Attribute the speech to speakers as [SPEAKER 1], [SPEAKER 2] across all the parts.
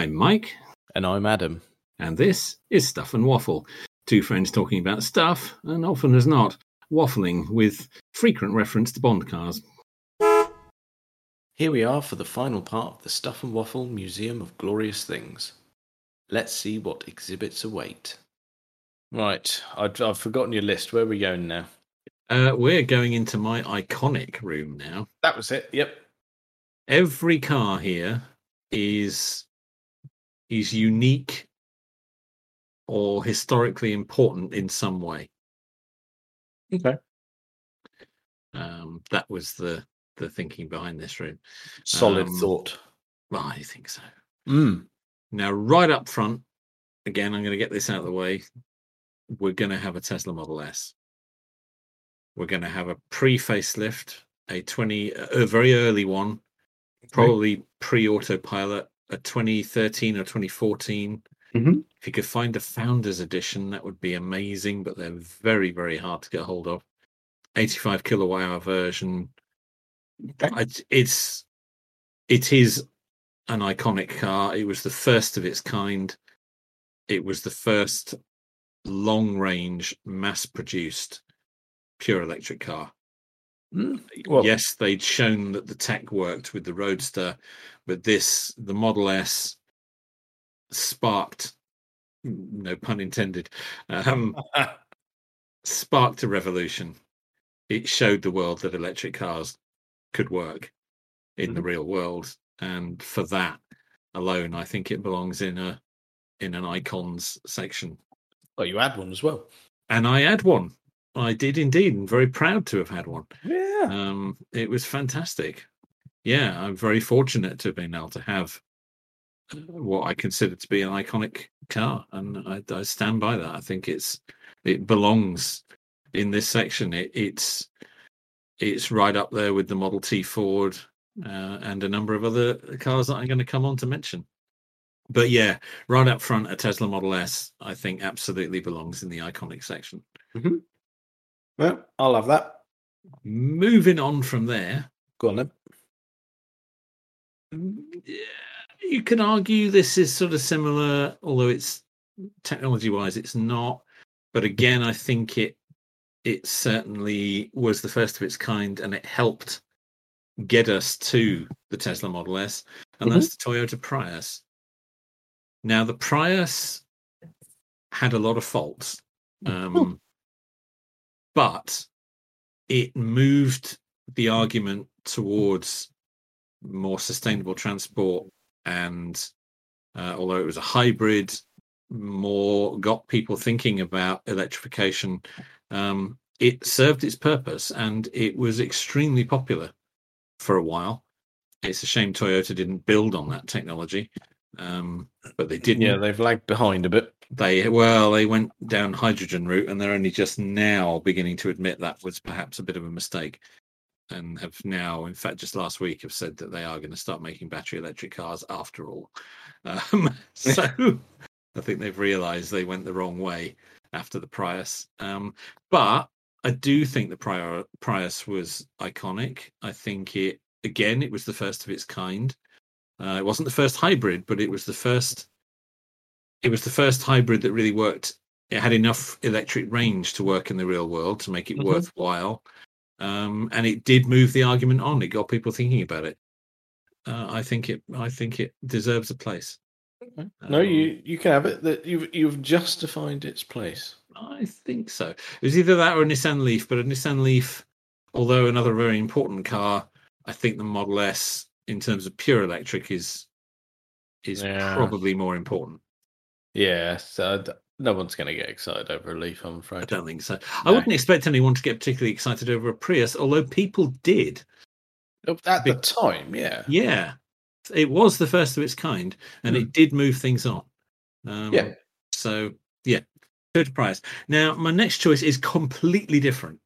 [SPEAKER 1] I'm Mike,
[SPEAKER 2] And I'm Adam.
[SPEAKER 1] and this is Stuff and Waffle. Two friends talking about stuff, and often as not, waffling with frequent reference to Bond cars.
[SPEAKER 2] Here we are for the final part of the Stuff and Waffle Museum of Glorious Things. Let's see what exhibits await. Right, I've, I've forgotten your list. Where are we going now?
[SPEAKER 1] Uh, we're going into my iconic room now.
[SPEAKER 2] That was it. Yep.
[SPEAKER 1] Every car here is is unique or historically important in some way.
[SPEAKER 2] Okay.
[SPEAKER 1] Um, that was the the thinking behind this room.
[SPEAKER 2] Solid
[SPEAKER 1] Um,
[SPEAKER 2] thought.
[SPEAKER 1] Well, I think so.
[SPEAKER 2] Mm.
[SPEAKER 1] Now, right up front, again, I'm going to get this out of the way. We're going to have a Tesla Model S. We're going to have a pre facelift, a 20, a very early one, probably pre autopilot, a 2013 or 2014.
[SPEAKER 2] Mhm.
[SPEAKER 1] If you could find a founder's edition, that would be amazing, but they're very, very hard to get hold of. 85 kilowatt hour version.
[SPEAKER 2] Okay.
[SPEAKER 1] It's it is an iconic car. It was the first of its kind. It was the first long range, mass produced pure electric car.
[SPEAKER 2] Mm. Well,
[SPEAKER 1] yes, they'd shown that the tech worked with the Roadster, but this, the Model S, sparked, no pun intended, um, sparked a revolution. It showed the world that electric cars could work in the real world, and for that alone, I think it belongs in a in an icons section.
[SPEAKER 2] well, you add one as well.
[SPEAKER 1] And I add one. I did indeed, and very proud to have had one.
[SPEAKER 2] Yeah.
[SPEAKER 1] Um, it was fantastic. Yeah, I'm very fortunate to have been able to have what I consider to be an iconic car, and I, I stand by that. I think it's it belongs in this section. It, it's it's right up there with the Model T Ford uh, and a number of other cars that I'm going to come on to mention. But yeah, right up front, a Tesla Model S, I think absolutely belongs in the iconic section.
[SPEAKER 2] Well, I'll have that.
[SPEAKER 1] Moving on from there,
[SPEAKER 2] Go on then.
[SPEAKER 1] Mm, yeah, you can argue this is sort of similar, although it's technology wise, it's not. But again, I think it it certainly was the first of its kind, and it helped get us to the Tesla Model S, and
[SPEAKER 2] Mhm.
[SPEAKER 1] that's the Toyota Prius. Now, the Prius had a lot of faults, um, but it moved the argument towards more sustainable transport and uh, although it was a hybrid more got people thinking about electrification um, it served its purpose and it was extremely popular for a while. It's a shame toyota didn't build on that technology um, but they didn't.
[SPEAKER 2] Yeah, they've lagged behind a bit.
[SPEAKER 1] they well they went down hydrogen route and they're only just now beginning to admit that was perhaps a bit of a mistake and have now in fact just last week have said that they are going to start making battery electric cars after all. Um, so i think they've realized they went the wrong way after the prius. Um, but i do think the prior prius was iconic. I think it again it was the first of its kind uh, it wasn't the first hybrid but it was the first it was the first hybrid that really worked. It had enough electric range to work in the real world to make it
[SPEAKER 2] Mhm.
[SPEAKER 1] worthwhile, um, and it did move the argument on. It got people thinking about it. Uh, I think it. I think it deserves a place.
[SPEAKER 2] No,
[SPEAKER 1] Um,
[SPEAKER 2] you you can have it. That you've you've justified its place.
[SPEAKER 1] I think so. It was either that or a Nissan Leaf, but a Nissan Leaf, although another very important car, I think the Model S, in terms of pure electric, is is
[SPEAKER 2] Yeah.
[SPEAKER 1] probably more important.
[SPEAKER 2] Yeah, so d- no one's going to get excited over a leaf. I'm afraid.
[SPEAKER 1] I don't think so. I wouldn't expect anyone to get particularly excited over a Prius, although people did.
[SPEAKER 2] At the time, yeah.
[SPEAKER 1] Yeah, it was the first of its kind, and it did move things on. Um,
[SPEAKER 2] Yeah.
[SPEAKER 1] So yeah, third prize. Now my next choice is completely different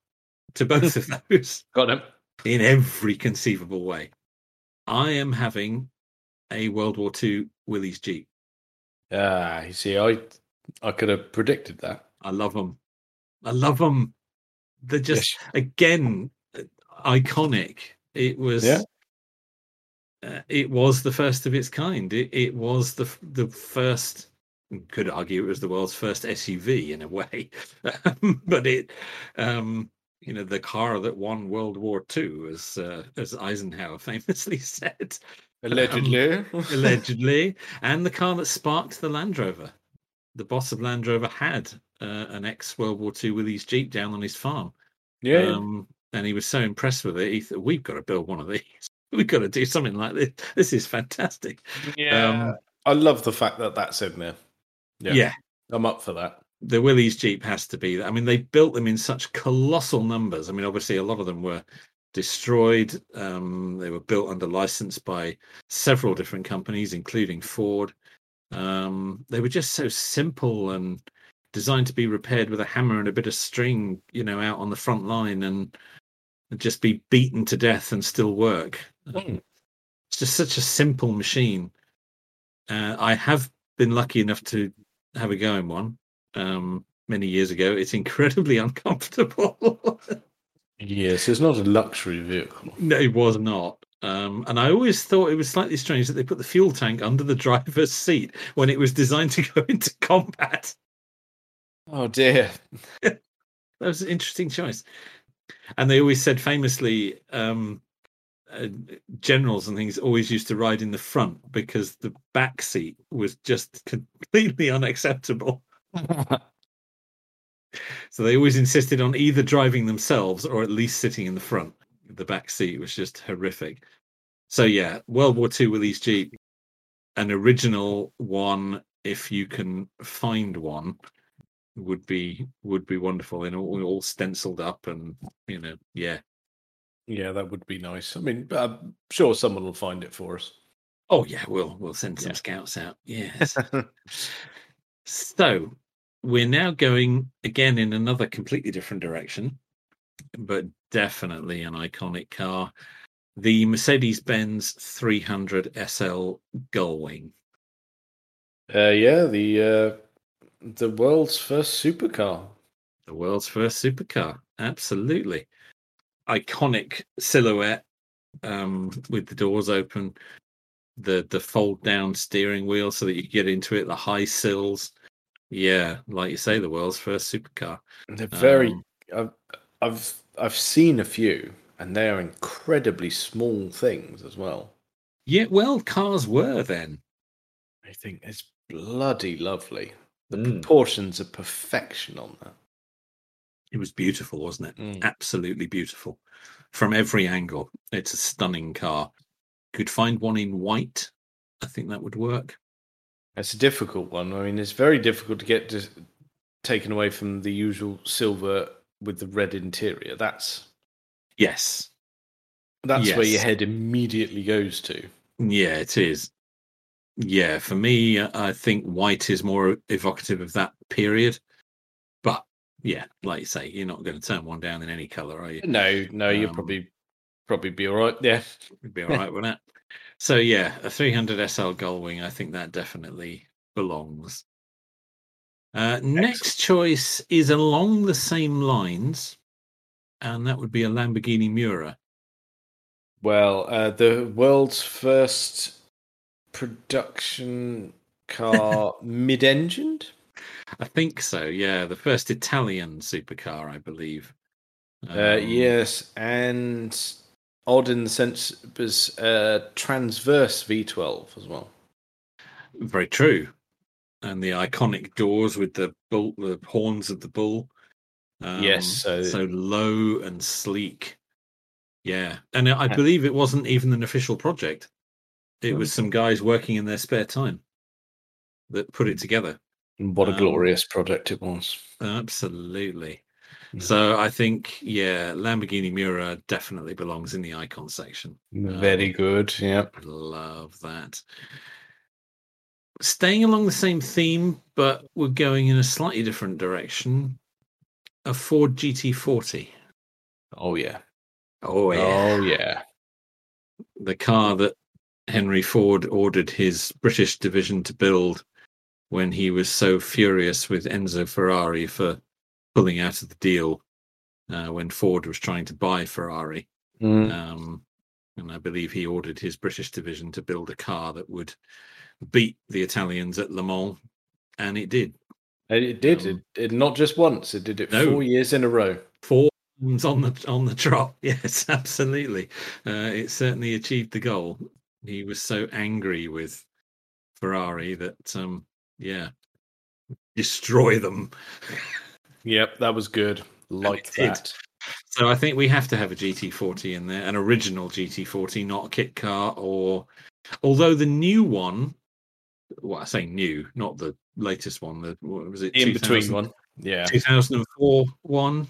[SPEAKER 1] to both of those
[SPEAKER 2] Got him.
[SPEAKER 1] in every conceivable way. I am having a World War II Willys Jeep.
[SPEAKER 2] Ah, you see, I I could have predicted that.
[SPEAKER 1] I love them. I love them. They're just
[SPEAKER 2] Yes.
[SPEAKER 1] again iconic. It was
[SPEAKER 2] Yeah.
[SPEAKER 1] uh, it was the first of its kind. It, it was the the first. Could argue it was the world's first SUV in a way, but it, um, you know, the car that won World War II, as uh, as Eisenhower famously said,
[SPEAKER 2] Allegedly.
[SPEAKER 1] um, allegedly, and the car that sparked the Land Rover. The boss of Land Rover had uh, an ex World War II Willys Jeep down on his farm.
[SPEAKER 2] yeah.
[SPEAKER 1] Um, and he was so impressed with it, he thought, "We've got to build one of these. We've got to do something like this. This is fantastic."
[SPEAKER 2] yeah.
[SPEAKER 1] um,
[SPEAKER 2] I love the fact that that's in there.
[SPEAKER 1] Yeah,
[SPEAKER 2] Yeah. I'm up for that.
[SPEAKER 1] The Willys Jeep has to be. I mean, they built them in such colossal numbers. I mean, obviously, a lot of them were destroyed. Um, they were built under license by several different companies, including Ford. Um, they were just so simple and designed to be repaired with a hammer and a bit of string, you know, out on the front line and, and just be beaten to death and still work.
[SPEAKER 2] Mm.
[SPEAKER 1] It's just such a simple machine. Uh, I have been lucky enough to have a go in one um, many years ago. It's incredibly uncomfortable.
[SPEAKER 2] Yes, it's not a luxury vehicle.
[SPEAKER 1] no, it was not. Um, and I always thought it was slightly strange that they put the fuel tank under the driver's seat when it was designed to go into combat.
[SPEAKER 2] Oh dear.
[SPEAKER 1] That was an interesting choice. And they always said famously, um, uh, generals and things always used to ride in the front because the back seat was just completely unacceptable. So they always insisted on either driving themselves or at least sitting in the front. The back seat was just horrific. So yeah, World War II Willys Jeep, an original one, if you can find one, would be would be wonderful. And all, all stenciled up, and you know, yeah.
[SPEAKER 2] yeah, that would be nice. I mean, I'm sure someone will find it for us.
[SPEAKER 1] Oh yeah, we'll we'll send some
[SPEAKER 2] Yeah.
[SPEAKER 1] scouts out. Yes. So we're now going again in another completely different direction, but definitely an iconic car. The Mercedes Benz 300 SL Gullwing.
[SPEAKER 2] uh, yeah, the uh, the world's first supercar.
[SPEAKER 1] The world's first supercar. Absolutely. Iconic silhouette um, with the doors open, the the fold down steering wheel so that you get into it, the high sills. Yeah, like you say, the world's first supercar.
[SPEAKER 2] They're very.
[SPEAKER 1] Um,
[SPEAKER 2] I've, I've I've seen a few, and they are incredibly small things as well.
[SPEAKER 1] Yeah, well, cars were then.
[SPEAKER 2] I think it's bloody lovely. The
[SPEAKER 1] Mm.
[SPEAKER 2] proportions are perfection on that.
[SPEAKER 1] It was beautiful, wasn't it?
[SPEAKER 2] Mm.
[SPEAKER 1] Absolutely beautiful from every angle. It's a stunning car. Could find one in white. I think that would work.
[SPEAKER 2] It's a difficult one. I mean, it's very difficult to get to, taken away from the usual silver with the red interior. That's
[SPEAKER 1] Yes.
[SPEAKER 2] that's where your head immediately goes to.
[SPEAKER 1] Yeah, it is. Yeah, for me, I think white is more evocative of that period. But yeah, like you say, you're not going to turn one down in any color, are you?
[SPEAKER 2] No, no, you'll
[SPEAKER 1] Um,
[SPEAKER 2] probably probably be all right. Yeah,
[SPEAKER 1] be all right with that. So yeah, a 300 SL Gullwing, I think that definitely belongs. Uh, next choice is along the same lines, and that would be a Lamborghini Miura.
[SPEAKER 2] Well, uh, the world's first production car, mid-engined.
[SPEAKER 1] I think so. Yeah, the first Italian supercar, I believe.
[SPEAKER 2] Uh,
[SPEAKER 1] Um,
[SPEAKER 2] yes, and odd in the sense it was uh, transverse V12 as well.
[SPEAKER 1] very true. And the iconic doors with the bull, the horns of the bull. Um,
[SPEAKER 2] Yes, so-
[SPEAKER 1] so low and sleek. Yeah, and I believe it wasn't even an official project. It was some guys working in their spare time that put it together.
[SPEAKER 2] What a
[SPEAKER 1] Um,
[SPEAKER 2] glorious project it was.
[SPEAKER 1] Absolutely.
[SPEAKER 2] Yeah.
[SPEAKER 1] So I think, yeah, Lamborghini Miura definitely belongs in the icon section.
[SPEAKER 2] Very
[SPEAKER 1] Um,
[SPEAKER 2] good. Yeah.
[SPEAKER 1] Love that. Staying along the same theme, but we're going in a slightly different direction. A Ford GT40.
[SPEAKER 2] Oh yeah.
[SPEAKER 1] Oh, yeah.
[SPEAKER 2] Oh yeah.
[SPEAKER 1] The car that Henry Ford ordered his British division to build when he was so furious with Enzo Ferrari for pulling out of the deal uh, when Ford was trying to buy Ferrari.
[SPEAKER 2] Mm.
[SPEAKER 1] Um, and I believe he ordered his British division to build a car that would beat the Italians at Le Mans, and it did.
[SPEAKER 2] It did.
[SPEAKER 1] Um,
[SPEAKER 2] it, it not just once. It did it
[SPEAKER 1] No.
[SPEAKER 2] four years in a row.
[SPEAKER 1] Four times on the on the trot. Yes, absolutely. Uh, it certainly achieved the goal. He was so angry with Ferrari that, um, yeah, destroy them.
[SPEAKER 2] Yep, that was good. Like that.
[SPEAKER 1] So I think we have to have a GT40 in there, an original GT40, not a kit car. Or although the new one, well, I say new, not the latest one. The what was it?
[SPEAKER 2] In between one. Yeah.
[SPEAKER 1] 2004 one.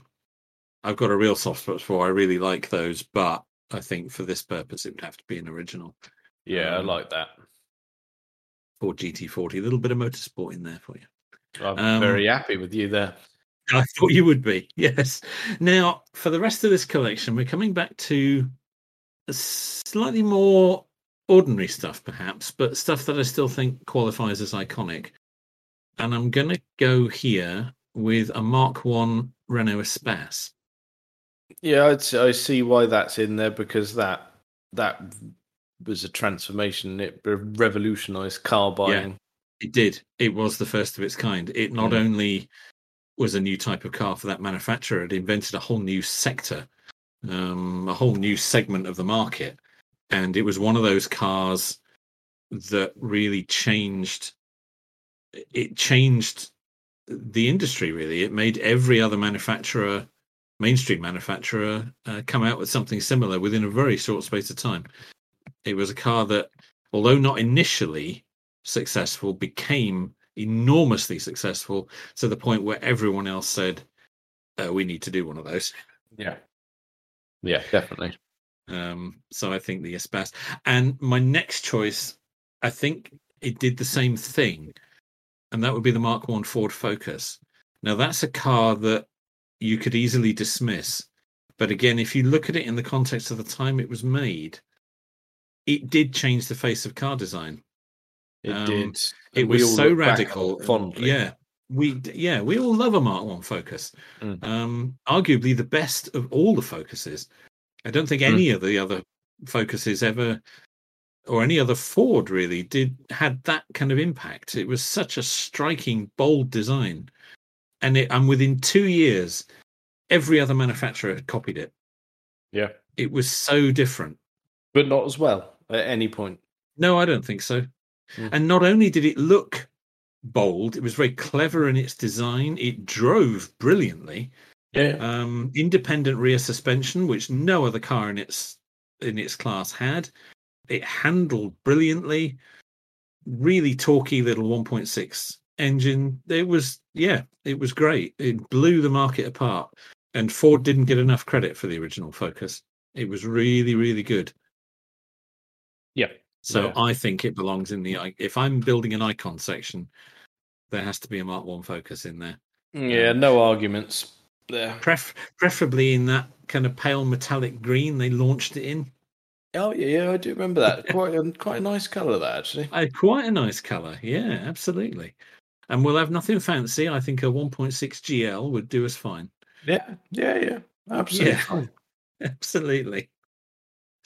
[SPEAKER 1] I've got a real soft spot for. I really like those, but I think for this purpose, it would have to be an original
[SPEAKER 2] Yeah, I
[SPEAKER 1] Um,
[SPEAKER 2] like that.
[SPEAKER 1] for GT40. A little bit of motorsport in there for you.
[SPEAKER 2] I'm
[SPEAKER 1] um,
[SPEAKER 2] very happy with you there.
[SPEAKER 1] I thought you would be. Yes. Now, for the rest of this collection, we're coming back to a slightly more ordinary stuff, perhaps, but stuff that I still think qualifies as iconic. And I'm going to go here with a Mark One Renault Espace.
[SPEAKER 2] Yeah, I'd, I see why that's in there because that that was a transformation. It revolutionized car buying.
[SPEAKER 1] It did. It was the first of its kind. It not
[SPEAKER 2] Mm.
[SPEAKER 1] only was a new type of car for that manufacturer, it invented a whole new sector, um, a whole new segment of the market. And it was one of those cars that really changed it changed the industry really. It made every other manufacturer mainstream manufacturer uh, come out with something similar within a very short space of time. It was a car that although not initially successful became enormously successful to the point where everyone else said uh, we need to do one of those
[SPEAKER 2] Yeah, yeah, definitely.
[SPEAKER 1] um, so I think the Espace. And my next choice, I think it did the same thing, and that would be the Mark One Ford Focus. Now that's a car that you could easily dismiss, but again, if you look at it in the context of the time it was made, it did change the face of car design.
[SPEAKER 2] It
[SPEAKER 1] Um,
[SPEAKER 2] did.
[SPEAKER 1] It was so
[SPEAKER 2] look back on it
[SPEAKER 1] radical.
[SPEAKER 2] fondly.
[SPEAKER 1] Yeah. We yeah, we all love a Mark One Focus.
[SPEAKER 2] Mm.
[SPEAKER 1] Um, arguably the best of all the focuses. I don't think
[SPEAKER 2] Mm.
[SPEAKER 1] any of the other focuses ever or any other Ford really did had that kind of impact. It was such a striking, bold design. And it and within two years, every other manufacturer had copied it.
[SPEAKER 2] Yeah,
[SPEAKER 1] It was so different.
[SPEAKER 2] but not as well at any point.
[SPEAKER 1] No, I don't think so.
[SPEAKER 2] Mm.
[SPEAKER 1] And not only did it look bold, it was very clever in its design. It drove brilliantly.
[SPEAKER 2] Yeah,
[SPEAKER 1] Um, independent rear suspension, which no other car in its in its class had. It handled brilliantly. Really talky little 1.6 engine. It was yeah, it was great. It blew the market apart. And Ford didn't get enough credit for the original Focus. It was really, really good. So
[SPEAKER 2] Yeah.
[SPEAKER 1] I think it belongs in the. If I'm building an icon section, there has to be a Mark One Focus in there.
[SPEAKER 2] yeah. No arguments there.
[SPEAKER 1] Pref- preferably in that kind of pale metallic green they launched it in.
[SPEAKER 2] Oh yeah, yeah, I do remember that. Quite a quite a nice colour that actually.
[SPEAKER 1] Uh, quite a nice color. Yeah, absolutely. And we'll have nothing fancy. I think a 1.6 GL would do us fine.
[SPEAKER 2] Yeah, yeah, yeah. Absolutely
[SPEAKER 1] Yeah. Absolutely.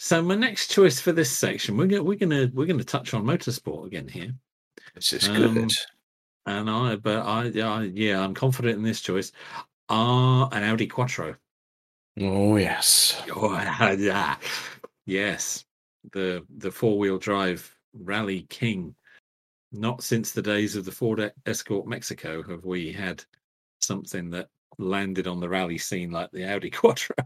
[SPEAKER 1] So my next choice for this section, we're gonna we're gonna we're gonna touch on motorsport again here.
[SPEAKER 2] This is
[SPEAKER 1] Um,
[SPEAKER 2] good.
[SPEAKER 1] And I, but I, I yeah, I'm confident in this choice. Are an Audi Quattro.
[SPEAKER 2] Oh yes.
[SPEAKER 1] Oh, yeah. Yes, the the four wheel drive rally king. Not since the days of the Ford Escort Mexico have we had something that landed on the rally scene like the Audi Quattro.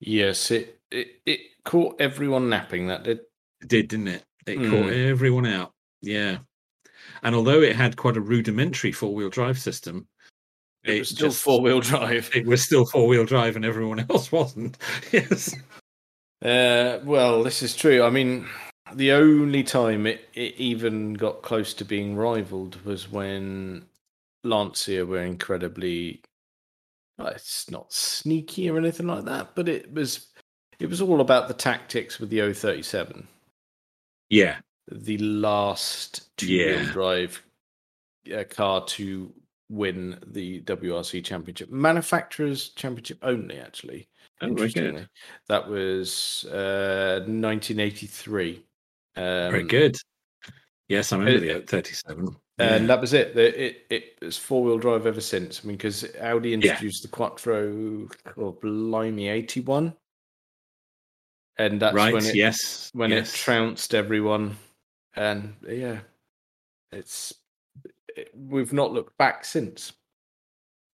[SPEAKER 2] Yes, it, it it caught everyone napping. That did.
[SPEAKER 1] It did, didn't it? It
[SPEAKER 2] Mm.
[SPEAKER 1] caught everyone out. Yeah. And although it had quite a rudimentary four wheel drive system,
[SPEAKER 2] It,
[SPEAKER 1] It
[SPEAKER 2] was still four wheel drive.
[SPEAKER 1] it was still four wheel drive and everyone else wasn't. yes.
[SPEAKER 2] Uh, well, this is true. I mean, the only time it, it even got close to being rivaled was when Lancia were incredibly. It's not sneaky or anything like that, but it was. It was all about the tactics with the 037,
[SPEAKER 1] Yeah.
[SPEAKER 2] the last two-wheel
[SPEAKER 1] Yeah.
[SPEAKER 2] drive uh, car to win the WRC Championship, manufacturers Championship only. Actually,
[SPEAKER 1] Oh,
[SPEAKER 2] interestingly, that was uh, 1983. Um,
[SPEAKER 1] Very good. Yes, I remember
[SPEAKER 2] it-
[SPEAKER 1] the 37.
[SPEAKER 2] And
[SPEAKER 1] Yeah.
[SPEAKER 2] that was it. It it was four wheel drive ever since. I mean, because Audi introduced the Quattro, oh, blimey, 81. And that's
[SPEAKER 1] right,
[SPEAKER 2] when it
[SPEAKER 1] yes.
[SPEAKER 2] when
[SPEAKER 1] yes.
[SPEAKER 2] it trounced everyone. And yeah, it's it, we've not looked back since.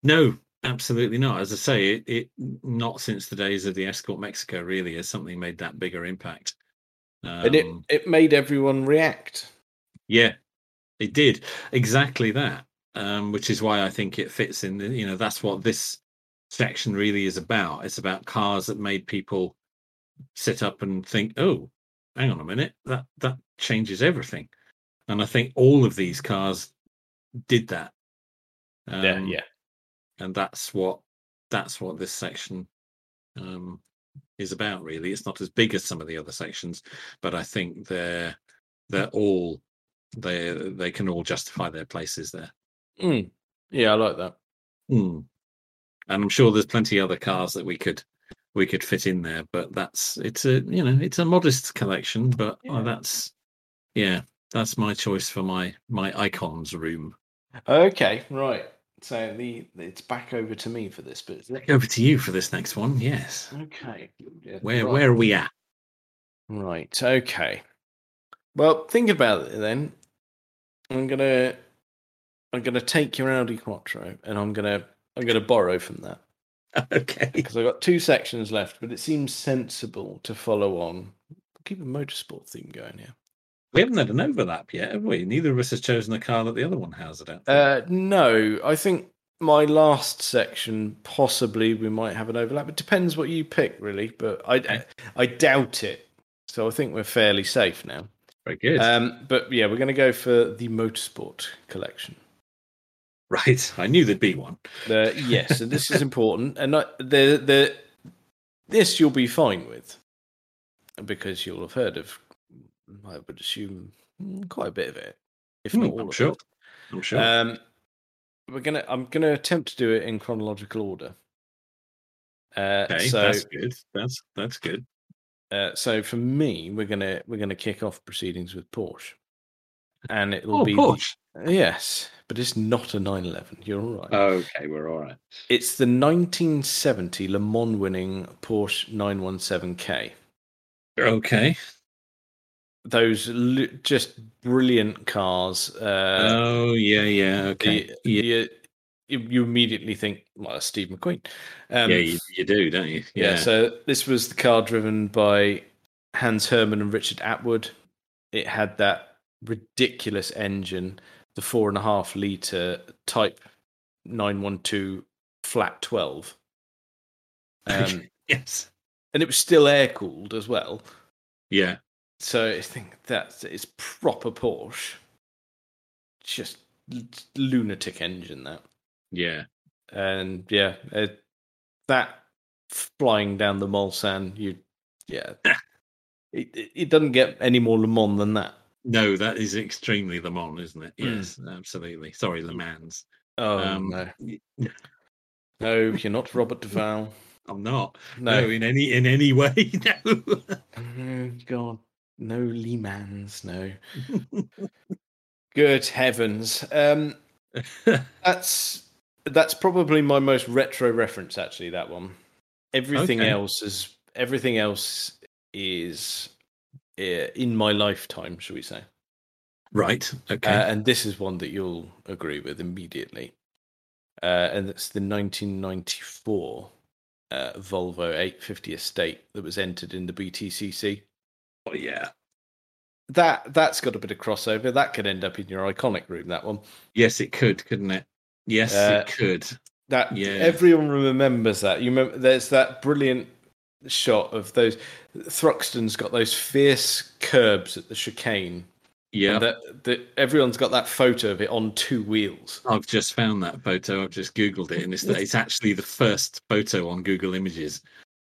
[SPEAKER 1] No, absolutely not. As I say, it, it not since the days of the Escort Mexico really has something made that bigger impact. Um,
[SPEAKER 2] and it, it made everyone react.
[SPEAKER 1] yeah, it did exactly that. Um, which is why I think it fits in. The, you know, that's what this section really is about. It's about cars that made people sit up and think, "Oh, hang on a minute, that that changes everything." And I think all of these cars did that.
[SPEAKER 2] yeah,
[SPEAKER 1] Um,
[SPEAKER 2] yeah.
[SPEAKER 1] and that's what that's what this section um is about really it's not as big as some of the other sections but i think they're they're all they they can all justify their places there
[SPEAKER 2] Mm. Yeah, I like that.
[SPEAKER 1] Hmm. and i'm sure there's plenty other cars that we could we could fit in there but that's it's a you know it's a modest collection but uh,
[SPEAKER 2] Yeah.
[SPEAKER 1] that's yeah that's my choice for my my icons room
[SPEAKER 2] Okay, right. So the it's back over to me for this bit.
[SPEAKER 1] over to you for this next one yes
[SPEAKER 2] Okay. Yeah,
[SPEAKER 1] where
[SPEAKER 2] right.
[SPEAKER 1] where are we at
[SPEAKER 2] Right. Okay. Well, think about it then. I'm gonna I'm gonna take your Audi Quattro and I'm gonna I'm gonna borrow from that
[SPEAKER 1] okay
[SPEAKER 2] because I've got two sections left, but it seems sensible to follow on. Keep a motorsport theme going here.
[SPEAKER 1] We haven't had an overlap yet, have we? Neither of us has chosen a car that the other one has. I don't think.
[SPEAKER 2] Uh, no, I think my last section possibly we might have an overlap. It depends what you pick, really, but I
[SPEAKER 1] Okay.
[SPEAKER 2] I doubt it. So I think we're fairly safe now.
[SPEAKER 1] Very good.
[SPEAKER 2] Um, but yeah, we're going to go for the motorsport collection.
[SPEAKER 1] right. I knew there'd be one.
[SPEAKER 2] Uh, yes, and this is important, and I, the the this you'll be fine with because you'll have heard of. I would assume mm, quite a bit of it, if
[SPEAKER 1] Hmm,
[SPEAKER 2] not all
[SPEAKER 1] I'm
[SPEAKER 2] of
[SPEAKER 1] sure.
[SPEAKER 2] it.
[SPEAKER 1] I'm sure.
[SPEAKER 2] Um, we're gonna. I'm gonna attempt to do it in chronological order. Uh,
[SPEAKER 1] okay,
[SPEAKER 2] so,
[SPEAKER 1] that's good. That's that's good.
[SPEAKER 2] Uh, so for me, we're gonna we're gonna kick off proceedings with Porsche, and it'll
[SPEAKER 1] Oh,
[SPEAKER 2] be
[SPEAKER 1] Porsche.
[SPEAKER 2] yes, but it's not a 911. You're all right.
[SPEAKER 1] Okay, we're all right.
[SPEAKER 2] It's the 1970 Le Mans winning Porsche 917K.
[SPEAKER 1] Okay.
[SPEAKER 2] Those l- just brilliant cars. Uh,
[SPEAKER 1] oh yeah, yeah. Okay.
[SPEAKER 2] the-
[SPEAKER 1] yeah,
[SPEAKER 2] you, immediately think, well, Steve McQueen. Um,
[SPEAKER 1] yeah, you, you do, don't you?
[SPEAKER 2] yeah. So this was the car driven by Hans Herrmann and Richard Attwood. It had that ridiculous engine, the four and a half liter Type 912 flat 12. Um,
[SPEAKER 1] yes.
[SPEAKER 2] and it was still air cooled as well.
[SPEAKER 1] Yeah.
[SPEAKER 2] So I think that's it's proper Porsche. Just l- lunatic engine that,
[SPEAKER 1] Yeah.
[SPEAKER 2] and yeah, uh, that flying down the Mulsanne, you yeah, it, it it doesn't get any more Le Mans than that.
[SPEAKER 1] No, that is extremely Le Mans, isn't it?
[SPEAKER 2] Mm.
[SPEAKER 1] Yes, absolutely. Sorry, Le Mans.
[SPEAKER 2] Oh
[SPEAKER 1] Um,
[SPEAKER 2] no, no, you're not Robert Duvall.
[SPEAKER 1] I'm not. No,
[SPEAKER 2] No,
[SPEAKER 1] in any in any way. No.
[SPEAKER 2] oh, God, no Le Mans, no. Good heavens. Um, that's that's probably my most retro reference. Actually, that one. Everything
[SPEAKER 1] Okay.
[SPEAKER 2] else is everything else is uh, in my lifetime, shall we say?
[SPEAKER 1] right. Okay.
[SPEAKER 2] Uh, and this is one that you'll agree with immediately. Uh, and it's the 1994 uh, Volvo 850 Estate that was entered in the BTCC.
[SPEAKER 1] oh, yeah.
[SPEAKER 2] That that's got a bit of crossover. That could end up in your iconic room. That one.
[SPEAKER 1] Yes, it could, couldn't it? Yes,
[SPEAKER 2] Uh,
[SPEAKER 1] it could.
[SPEAKER 2] That
[SPEAKER 1] Yeah.
[SPEAKER 2] everyone remembers that. You remember there's that brilliant shot of those Thruxton's got those fierce curbs at the chicane.
[SPEAKER 1] Yeah.
[SPEAKER 2] That, that everyone's got that photo of it on two wheels.
[SPEAKER 1] I've just found that photo. I've just Googled it, and it's, it's actually the first photo on Google Images.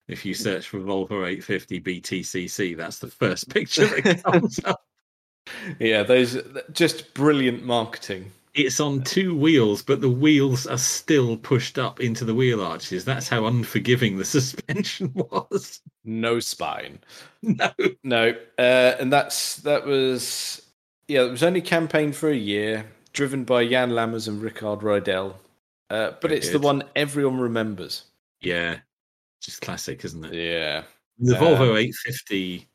[SPEAKER 1] If you search for Volvo 850 BTCC, that's the first picture that comes up.
[SPEAKER 2] Yeah, those just brilliant marketing.
[SPEAKER 1] It's on two wheels, but the wheels are still pushed up into the wheel arches. That's how unforgiving the suspension was.
[SPEAKER 2] No spine.
[SPEAKER 1] No.
[SPEAKER 2] No, uh, and that's that was yeah. It was only campaigned for a year, driven by Jan Lammers and Rickard Rydell. Uh, but
[SPEAKER 1] Very
[SPEAKER 2] it's the one everyone remembers.
[SPEAKER 1] Yeah. Just classic, isn't it?
[SPEAKER 2] Yeah,
[SPEAKER 1] The
[SPEAKER 2] Um,
[SPEAKER 1] Volvo 850,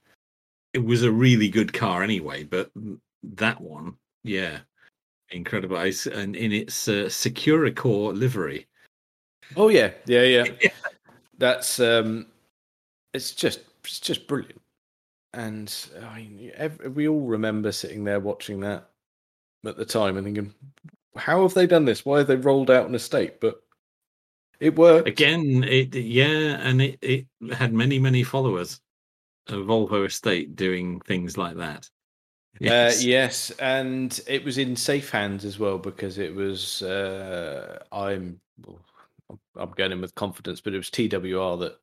[SPEAKER 1] it was a really good car anyway, but that one, yeah, incredible. It's, and in its uh, Securicor livery.
[SPEAKER 2] Oh yeah, yeah, yeah. That's um, it's just it's just brilliant. And I mean, ev we all remember sitting there watching that at the time and thinking, how have they done this? Why have they rolled out an estate? But it worked.
[SPEAKER 1] Again, it yeah, and it, it had many, many followers. A Volvo estate doing things like that.
[SPEAKER 2] Uh, yes, and it was in safe hands as well because it was. Uh, I'm I'm going in with confidence, but it was TWR that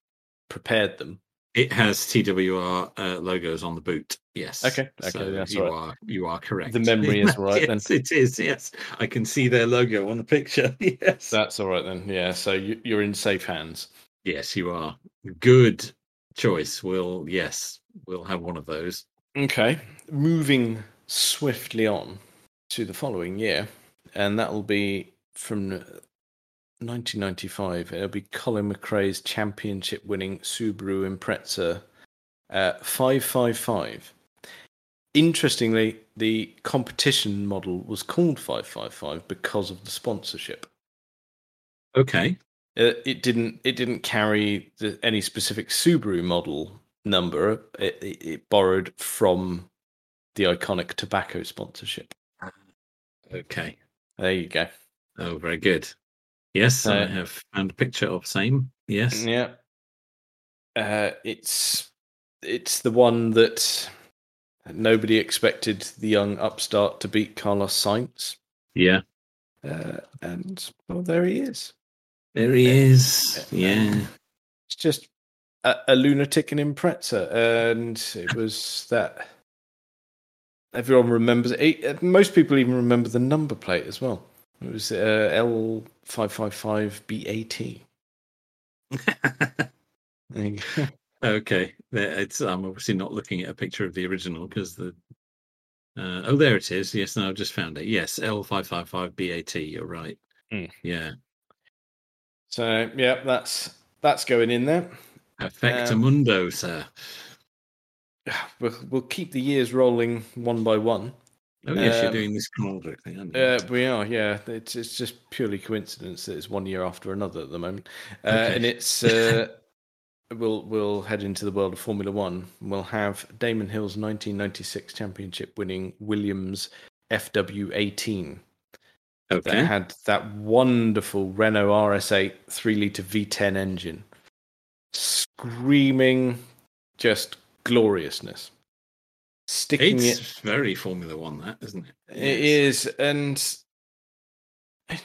[SPEAKER 2] prepared them.
[SPEAKER 1] It has TWR uh, logos on the boot. Yes.
[SPEAKER 2] Okay, okay,
[SPEAKER 1] So
[SPEAKER 2] that's
[SPEAKER 1] you
[SPEAKER 2] all
[SPEAKER 1] are you are correct.
[SPEAKER 2] The memory is right then.
[SPEAKER 1] yes, it is. Yes, I can see their logo on the picture. Yes.
[SPEAKER 2] That's all right then. Yeah, so you're in safe hands.
[SPEAKER 1] yes, you are. Good choice. We'll yes, we'll have one of those.
[SPEAKER 2] Okay, moving swiftly on to the following year, and that will be from 1995. It'll be Colin McRae's championship-winning Subaru Impreza uh, 555. Interestingly, the competition model was called 555 because of the sponsorship.
[SPEAKER 1] Okay.
[SPEAKER 2] Uh, it didn't. It didn't carry the, any specific Subaru model number. It, it, it borrowed from the iconic tobacco sponsorship.
[SPEAKER 1] Okay.
[SPEAKER 2] There you go.
[SPEAKER 1] Oh, very good. Yes, I
[SPEAKER 2] Uh,
[SPEAKER 1] have found a picture of same. Yes.
[SPEAKER 2] Yeah. Uh, it's it's the one that nobody expected the young upstart to beat Carlos Sainz,
[SPEAKER 1] Yeah.
[SPEAKER 2] uh, and well, there he is.
[SPEAKER 1] There he is.
[SPEAKER 2] uh,
[SPEAKER 1] Yeah.
[SPEAKER 2] It's just a, a lunatic and Impreza, and it was that. Everyone remembers it. Most people even remember the number plate as well. It was uh, L five five five BAT. There
[SPEAKER 1] okay. It's. I'm obviously not looking at a picture of the original because the. Uh, oh, there it is. Yes, no, I've just found it. Yes, L five five five BAT. You're right.
[SPEAKER 2] Mm.
[SPEAKER 1] Yeah.
[SPEAKER 2] So yeah, that's that's going in there.
[SPEAKER 1] Perfectamundo, sir.
[SPEAKER 2] We'll, we'll keep the years rolling one by one.
[SPEAKER 1] Oh yes, you're
[SPEAKER 2] Um,
[SPEAKER 1] doing this chronologically, aren't you?
[SPEAKER 2] Uh, we are, yeah. It's it's just purely coincidence that it's one year after another at the moment, uh,
[SPEAKER 1] Okay.
[SPEAKER 2] and it's uh, we'll we'll head into the world of Formula One. We'll have Damon Hill's 1996 championship winning Williams FW18 that
[SPEAKER 1] okay.
[SPEAKER 2] had that wonderful Renault RS8 three liter V10 engine, screaming just gloriousness. Sticking
[SPEAKER 1] It's
[SPEAKER 2] it
[SPEAKER 1] very Formula One, that isn't it?
[SPEAKER 2] It
[SPEAKER 1] Yes.
[SPEAKER 2] is, and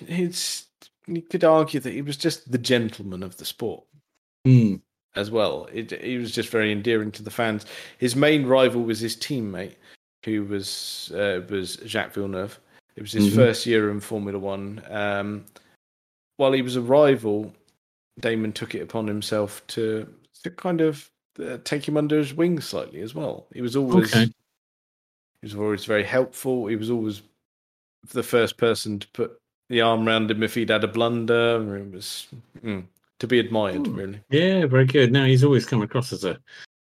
[SPEAKER 2] it's you could argue that he was just the gentleman of the sport
[SPEAKER 1] Mm,
[SPEAKER 2] as well. It, he was just very endearing to the fans. His main rival was his teammate, who was uh, was Jacques Villeneuve. It was his
[SPEAKER 1] Mhm.
[SPEAKER 2] first year in Formula One. Um, while he was a rival, Damon took it upon himself to to kind of uh, take him under his wing slightly as well. He was always
[SPEAKER 1] Okay.
[SPEAKER 2] he was always very helpful. He was always the first person to put the arm around him if he'd had a blunder. It was mm, to be admired,
[SPEAKER 1] Ooh.
[SPEAKER 2] really.
[SPEAKER 1] Yeah, very good. Now he's always come across as a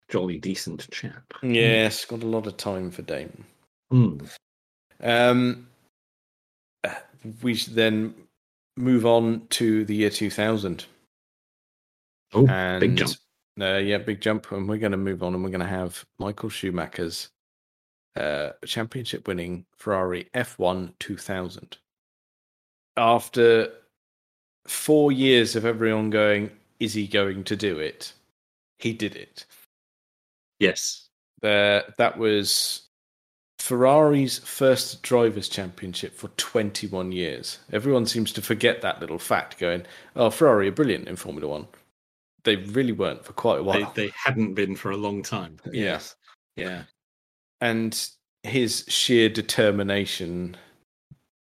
[SPEAKER 1] jolly decent chap.
[SPEAKER 2] Yes, got a lot of time for Damon.
[SPEAKER 1] Mm.
[SPEAKER 2] Um, we should then move on to the year 2000.
[SPEAKER 1] Oh,
[SPEAKER 2] and
[SPEAKER 1] big jump.
[SPEAKER 2] Uh, yeah, big jump. And we're going to move on and we're going to have Michael Schumacher's uh, championship winning Ferrari F1 2000. After four years of everyone going, is he going to do it? He did it.
[SPEAKER 1] Yes.
[SPEAKER 2] Uh, that was Ferrari's first drivers' championship for 21 years. Everyone seems to forget that little fact, going, oh, Ferrari are brilliant in Formula One. They really weren't for quite a while.
[SPEAKER 1] They, they hadn't been for a long time.
[SPEAKER 2] Yeah.
[SPEAKER 1] Yes. Yeah.
[SPEAKER 2] and his sheer determination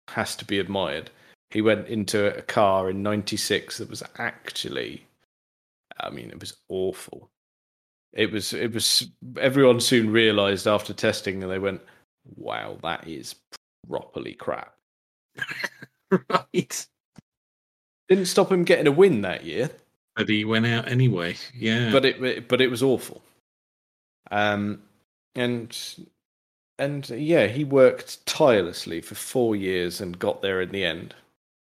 [SPEAKER 2] has to be admired. He went into a car in '96 that was actually, I mean, it was awful. It was. It was. Everyone soon realised after testing, and they went, "Wow, that is properly crap."
[SPEAKER 1] right.
[SPEAKER 2] Didn't stop him getting a win that year,
[SPEAKER 1] But he went out anyway. Yeah.
[SPEAKER 2] but it but it was awful. Um, and and yeah, he worked tirelessly for four years and got there in the end.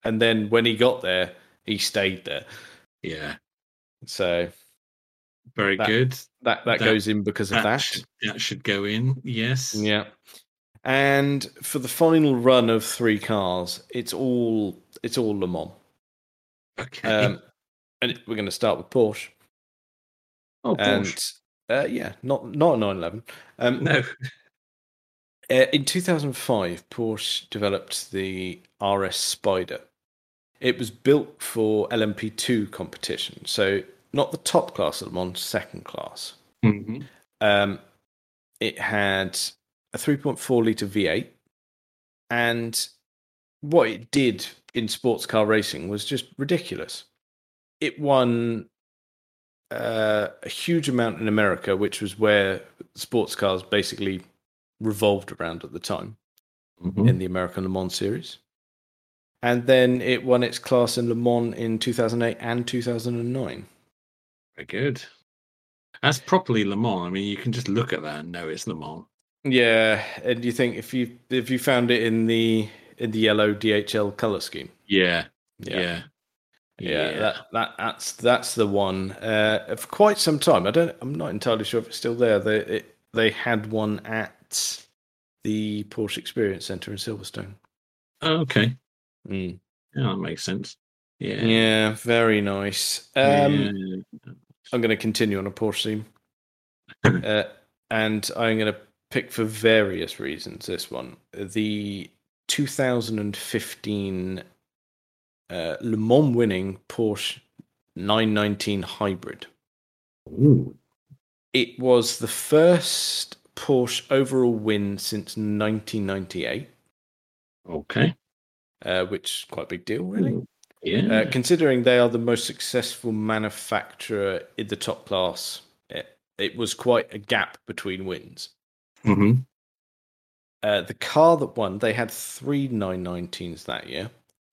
[SPEAKER 2] And then when he got there, he stayed there.
[SPEAKER 1] yeah.
[SPEAKER 2] So
[SPEAKER 1] Very
[SPEAKER 2] That-
[SPEAKER 1] good.
[SPEAKER 2] that that,
[SPEAKER 1] That-
[SPEAKER 2] goes in because of
[SPEAKER 1] That
[SPEAKER 2] that.
[SPEAKER 1] should, that should go in. Yes.
[SPEAKER 2] Yeah. And for the final run of three cars, it's all it's all Le Mans.
[SPEAKER 1] Okay.
[SPEAKER 2] Um, and we're going to start with Porsche.
[SPEAKER 1] oh,
[SPEAKER 2] And uh, yeah, not not a 911. Um,
[SPEAKER 1] no.
[SPEAKER 2] Uh, in 2005, Porsche developed the RS Spider. It was built for LMP2 competition, so not the top class of Le Mans, second class.
[SPEAKER 1] Mhm.
[SPEAKER 2] Um, it had a 3.4 litre V8, and what it did in sports car racing was just ridiculous. It won uh, a huge amount in America, which was where sports cars basically revolved around at the time
[SPEAKER 1] Mhm.
[SPEAKER 2] in the American Le Mans series. And then it won its class in Le Mans in 2008 and 2009.
[SPEAKER 1] Very good. That's properly Le Mans. I mean, you can just look at that and know it's Le Mans.
[SPEAKER 2] Yeah, and you think if you if you found it in the in the yellow DHL color scheme,
[SPEAKER 1] Yeah.
[SPEAKER 2] yeah,
[SPEAKER 1] Yeah.
[SPEAKER 2] Yeah, that that that's that's the one. Uh, for quite some time, I don't, I'm not entirely sure if it's still there. They it, they had one at the Porsche Experience Center in Silverstone.
[SPEAKER 1] Oh, okay.
[SPEAKER 2] Mm.
[SPEAKER 1] Yeah, that makes sense. Yeah.
[SPEAKER 2] Yeah, very nice. Um,
[SPEAKER 1] Yeah.
[SPEAKER 2] I'm going to continue on a Porsche theme, uh, and I'm going to pick for various reasons. This one, the 2015 uh, Le Mans winning Porsche 919 Hybrid.
[SPEAKER 1] Ooh.
[SPEAKER 2] It was the first Porsche overall win since 1998,
[SPEAKER 1] Okay.
[SPEAKER 2] uh, which is quite a big deal, really.
[SPEAKER 1] Yeah.
[SPEAKER 2] Uh, considering they are the most successful manufacturer in the top class, it, it was quite a gap between wins.
[SPEAKER 1] hmm
[SPEAKER 2] Uh, the car that won, they had three 919s that year.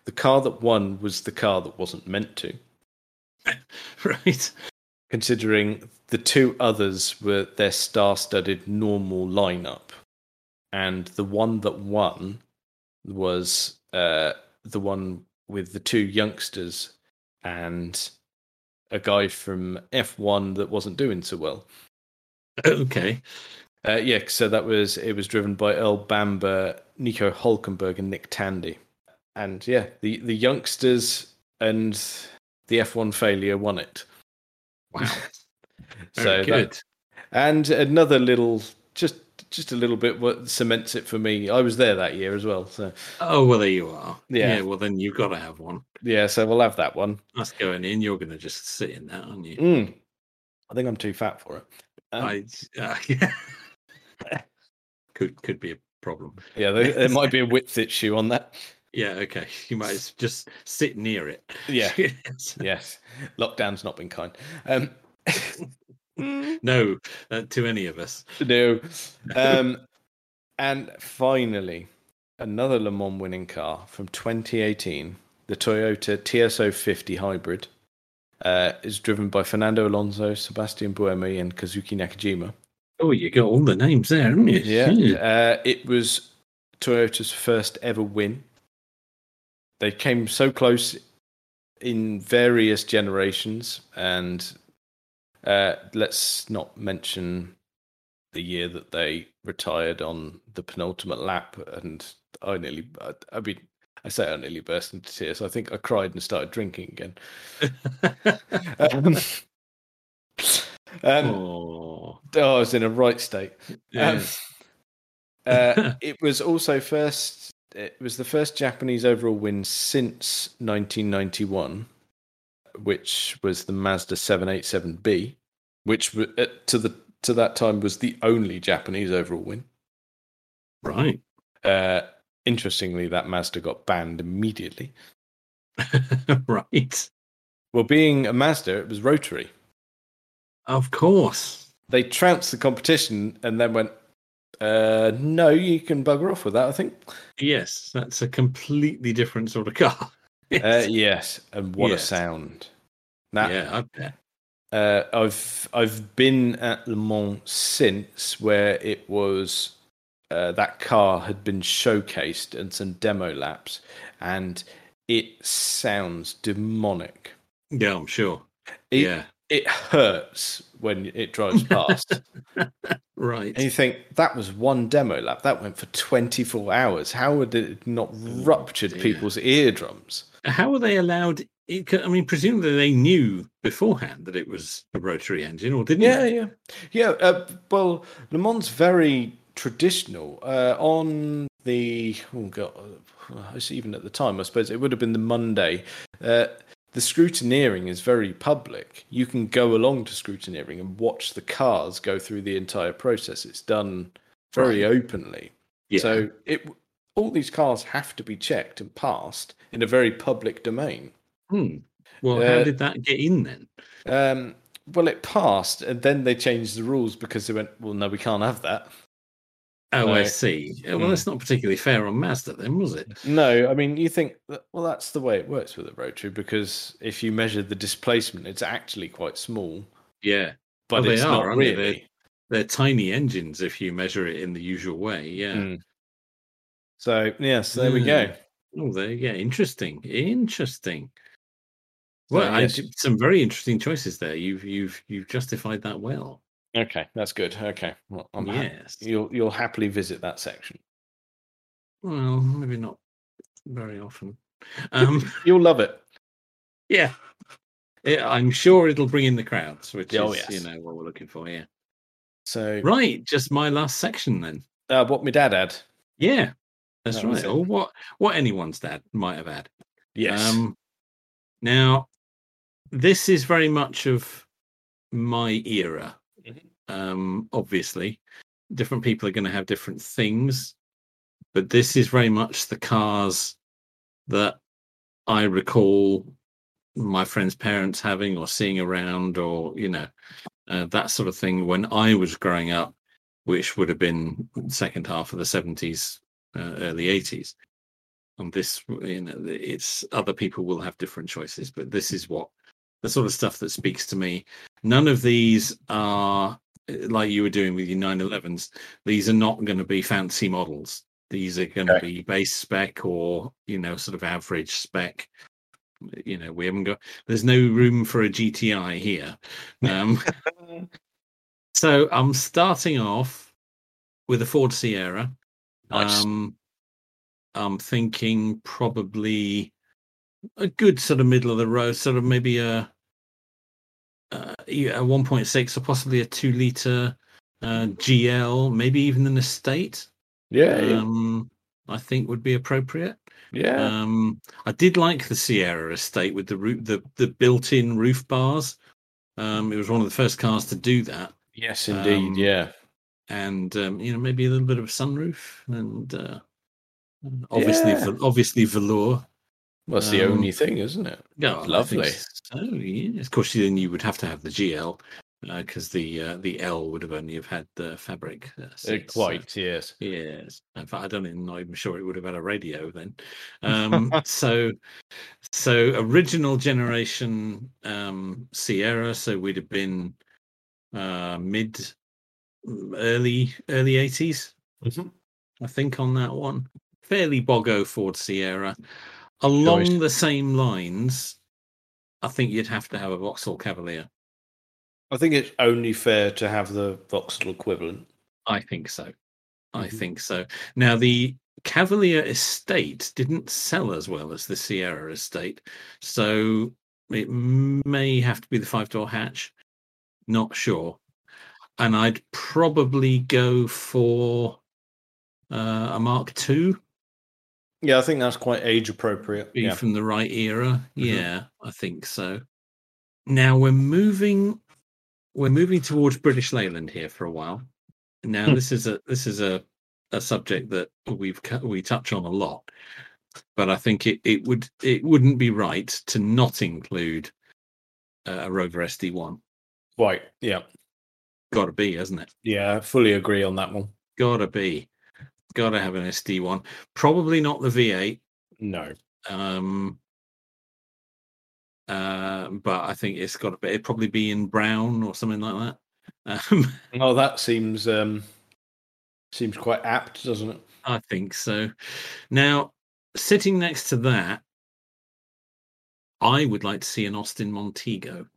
[SPEAKER 2] The car that won was the car that wasn't meant to,
[SPEAKER 1] Right.
[SPEAKER 2] considering the two others were their star studded normal lineup. And the one that won was uh, the one with the two youngsters and a guy from F1 that wasn't doing so well.
[SPEAKER 1] Okay.
[SPEAKER 2] Uh, yeah, so that was it was driven by Earl Bamber, Nico Hulkenberg, and Nick Tandy, and yeah, the the youngsters and the F1 failure won it.
[SPEAKER 1] Wow.
[SPEAKER 2] so
[SPEAKER 1] Very
[SPEAKER 2] that-
[SPEAKER 1] good.
[SPEAKER 2] and another little, just just a little bit what cements it for me. I was there that year as well, so
[SPEAKER 1] Oh well, there you are.
[SPEAKER 2] Yeah.
[SPEAKER 1] Well, then you've got to have one.
[SPEAKER 2] yeah, so we'll have that one.
[SPEAKER 1] That's going in. You're going to just sit in that, aren't you?
[SPEAKER 2] Mm. I think I'm too fat for it. Um,
[SPEAKER 1] I. Uh, yeah. could could be a problem.
[SPEAKER 2] yeah, there, there might be a width issue on that.
[SPEAKER 1] Yeah. Okay. You might as- just sit near it.
[SPEAKER 2] Yeah. Yes. Lockdown's not been kind. Um,
[SPEAKER 1] no, uh, to any of us.
[SPEAKER 2] no. Um, and finally, another Le Mans winning car from 2018, the Toyota TS050 Hybrid, uh, is driven by Fernando Alonso, Sebastian Buemi, and Kazuki Nakajima.
[SPEAKER 1] Oh, you got all the names there, haven't you?
[SPEAKER 2] Yeah, uh, it was Toyota's first ever win. They came so close in various generations, and uh, let's not mention the year that they retired on the penultimate lap. And I nearly, I, I mean, I say I nearly burst into tears. I think I cried and started drinking again. Um, um,
[SPEAKER 1] oh,
[SPEAKER 2] I was in a right state.
[SPEAKER 1] yeah.
[SPEAKER 2] Um, uh, it was also first. It was the first Japanese overall win since 1991, which was the Mazda 787B, which uh, to the to that time was the only Japanese overall win.
[SPEAKER 1] right.
[SPEAKER 2] Uh, Interestingly, that Mazda got banned immediately.
[SPEAKER 1] right.
[SPEAKER 2] Well, being a Mazda, it was rotary.
[SPEAKER 1] Of course.
[SPEAKER 2] They trounced the competition and then went, uh, no, you can bugger off with that, I think.
[SPEAKER 1] Yes, that's a completely different sort of car.
[SPEAKER 2] Uh, yes, and what
[SPEAKER 1] Yes.
[SPEAKER 2] a sound! Now,
[SPEAKER 1] yeah, I
[SPEAKER 2] uh, I've I've been at Le Mans since, where it was uh, that car had been showcased and some demo laps, and it sounds demonic.
[SPEAKER 1] Yeah, I'm sure.
[SPEAKER 2] It,
[SPEAKER 1] yeah,
[SPEAKER 2] it hurts when it drives past.
[SPEAKER 1] right.
[SPEAKER 2] And you think that was one demo lap that went for 24 hours. How would it not ruptured
[SPEAKER 1] dear.
[SPEAKER 2] people's eardrums?
[SPEAKER 1] How were they allowed? It, I mean, presumably they knew beforehand that it was a rotary engine, or didn't
[SPEAKER 2] Yeah,
[SPEAKER 1] they?
[SPEAKER 2] yeah, yeah. Uh, well, Le Mans very traditional. Uh, on the oh god, uh, even at the time, I suppose it would have been the Monday. Uh, the scrutineering is very public. You can go along to scrutineering and watch the cars go through the entire process. It's done very openly.
[SPEAKER 1] Yeah.
[SPEAKER 2] So it all these cars have to be checked and passed in a very public domain.
[SPEAKER 1] Hmm. Well, how
[SPEAKER 2] Uh,
[SPEAKER 1] did that get in then?
[SPEAKER 2] Um, well, it passed, and then they changed the rules because they went, "Well, no, we can't have that."
[SPEAKER 1] Oh, I see. Uh, Well,
[SPEAKER 2] hmm.
[SPEAKER 1] that's not particularly fair on Mazda, then, was it?
[SPEAKER 2] No, I mean, you think, that, well, that's the way it works with a rotary because if you measure the displacement, it's actually quite small,
[SPEAKER 1] Yeah,
[SPEAKER 2] but
[SPEAKER 1] Well, they
[SPEAKER 2] it's
[SPEAKER 1] are,
[SPEAKER 2] not
[SPEAKER 1] aren't they?
[SPEAKER 2] really.
[SPEAKER 1] they're tiny engines if you measure it in the usual way. Yeah.
[SPEAKER 2] Mm. So yes, there we go.
[SPEAKER 1] Oh, there. Yeah, interesting. Interesting. Well, I
[SPEAKER 2] yes.
[SPEAKER 1] did some very interesting choices there. You've you've you've justified that well.
[SPEAKER 2] Okay, that's good. Okay, well, I'm
[SPEAKER 1] yes.
[SPEAKER 2] you'll you'll happily visit that section.
[SPEAKER 1] Well, maybe not very often. Um,
[SPEAKER 2] You'll love it.
[SPEAKER 1] yeah. Yeah, I'm sure it'll bring in the crowds, which
[SPEAKER 2] Oh,
[SPEAKER 1] is you know what we're looking for. Yeah.
[SPEAKER 2] So,
[SPEAKER 1] Right. Just my last section then.
[SPEAKER 2] uh, what my dad had.
[SPEAKER 1] Yeah. That's
[SPEAKER 2] That
[SPEAKER 1] right. Or what what anyone's dad might have had.
[SPEAKER 2] Yes.
[SPEAKER 1] Um, now, this is very much of my era. Um, obviously, different people are going to have different things, but this is very much the cars that I recall my friends' parents having or seeing around, or you know, uh, that sort of thing when I was growing up, which would have been second half of the seventies, uh, early eighties. And this you know it's other people will have different choices but this is what the sort of stuff that speaks to me. None of these are like you were doing with your 911s these are not going to be fancy models these are going to
[SPEAKER 2] Okay.
[SPEAKER 1] be base spec or you know sort of average spec you know we haven't got there's no room for a gti here um so i'm starting off with a ford sierra
[SPEAKER 2] Nice.
[SPEAKER 1] um, I'm thinking probably a good sort of middle of the road, sort of maybe a uh, a 1.6 or possibly a two liter uh, GL, maybe even an estate.
[SPEAKER 2] yeah, yeah,
[SPEAKER 1] Um, I think would be appropriate.
[SPEAKER 2] yeah.
[SPEAKER 1] Um, I did like the Sierra estate with the roo- the the built-in roof bars. Um, it was one of the first cars to do that,
[SPEAKER 2] yes, indeed.
[SPEAKER 1] um,
[SPEAKER 2] yeah.
[SPEAKER 1] and um, you know maybe a little bit of sunroof and uh, obviously
[SPEAKER 2] Yeah.
[SPEAKER 1] obviously velour.
[SPEAKER 2] Well, that's the
[SPEAKER 1] um,
[SPEAKER 2] only thing, isn't it?
[SPEAKER 1] Yeah,
[SPEAKER 2] Lovely.
[SPEAKER 1] So yes, of course, then you would have to have the GL because the uh, the L would have only have had the fabric. Uh,
[SPEAKER 2] Uh,
[SPEAKER 1] seats, so-
[SPEAKER 2] quite, yes.
[SPEAKER 1] yes. In fact, I don't even I'm sure it would have had a radio then. Um, so so original generation um, Sierra. So we'd have been uh, mid early early 80s
[SPEAKER 2] Mhm.
[SPEAKER 1] I think, on that one. Fairly bogo Ford Sierra. Along
[SPEAKER 2] Choice.
[SPEAKER 1] the same lines, I think you'd have to have a Vauxhall Cavalier.
[SPEAKER 2] I think it's only fair to have the Vauxhall equivalent.
[SPEAKER 1] I think so. I
[SPEAKER 2] Mhm.
[SPEAKER 1] think so. Now, the Cavalier estate didn't sell as well as the Sierra estate. So it may have to be the five door hatch. Not sure. And I'd probably go for uh, a Mark II.
[SPEAKER 2] Yeah, I think that's quite age appropriate.
[SPEAKER 1] be
[SPEAKER 2] Yeah.
[SPEAKER 1] from the right era.
[SPEAKER 2] Mhm.
[SPEAKER 1] Yeah, I think so. Now we're moving we're moving towards British Leyland here for a while. Now
[SPEAKER 2] Hmm.
[SPEAKER 1] this is a this is a a subject that we've we touch on a lot, but I think it, it would it wouldn't be right to not include uh, a Rover SD one.
[SPEAKER 2] Right. Yeah.
[SPEAKER 1] Got to be, hasn't it?
[SPEAKER 2] Yeah. I fully agree on that one.
[SPEAKER 1] Got to be. Got to have an SD one. Probably not the V8.
[SPEAKER 2] No.
[SPEAKER 1] Um, uh, but I think it's got to be. It'd probably be in brown or something like that. Um,
[SPEAKER 2] Oh, that seems um seems quite apt, doesn't it?
[SPEAKER 1] I think so. Now, sitting next to that, I would like to see an Austin Montego.